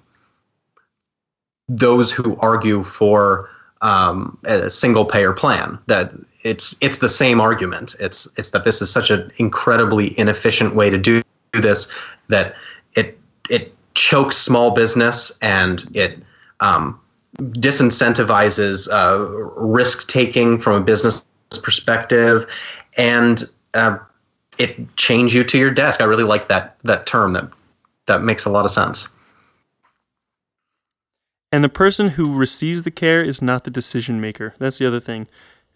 those who argue for um, a single payer plan that it's it's the same argument. It's it's that this is such an incredibly inefficient way to do this that it it chokes small business and it um, disincentivizes uh, risk taking from a business perspective and uh, it chains you to your desk. I really like that that term. That that makes a lot of sense. And the person who receives the care is not the decision maker. That's the other thing.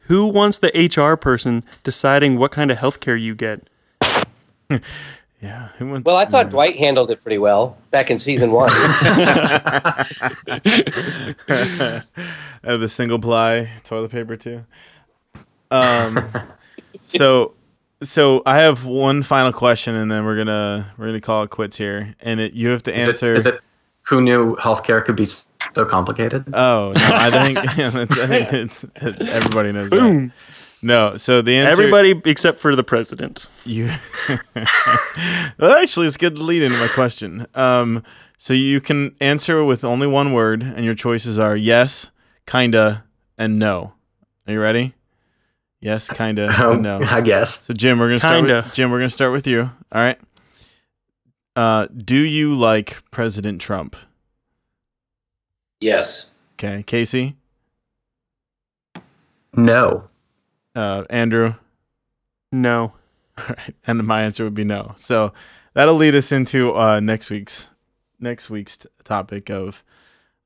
Who wants the HR person deciding what kind of health care you get? Yeah. Who wants, Well, I thought Dwight handled it pretty well back in season one. uh, the single ply toilet paper too. Um, so so I have one final question, and then we're gonna we're gonna call it quits here. And it you have to Is answer. is it who knew healthcare could be so complicated? Oh no, I think yeah, I think it's everybody knows that. Boom. No, so the answer Everybody except for the president. you well actually it's good to lead into my question um so you can answer with only one word and your choices are yes kinda and no are you ready yes kinda and no I guess. so jim we're gonna start Kinda. with jim we're gonna start with you all right uh do you like president trump yes. okay casey No. Uh andrew No. All right, and my answer would be no. So that'll lead us into uh, next week's next week's t- topic of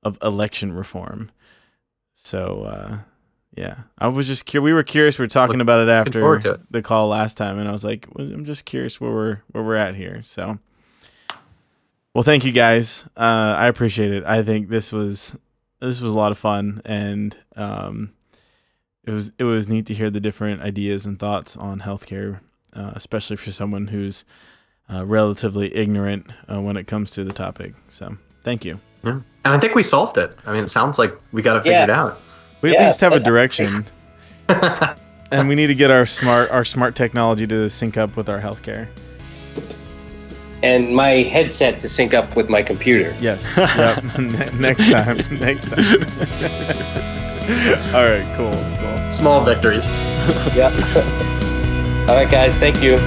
of election reform. So uh, yeah, I was just curious. We were curious. We were talking Look- about it after it. the call last time, and I was like, I'm just curious where we're where we're at here. So, well, thank you guys. Uh, I appreciate it. I think this was this was a lot of fun, and um, it was it was neat to hear the different ideas and thoughts on healthcare, uh, especially for someone who's uh, relatively ignorant uh, when it comes to the topic. So, thank you. Yeah. And I think we solved it. I mean, it sounds like we got it Yeah. figured out. We at least have a direction, and we need to get our smart our smart technology to sync up with our healthcare. And my headset to sync up with my computer. Yes. yep. Ne- next time. Next time. All right. Cool. Cool. Small victories. Yeah. All right, guys. Thank you.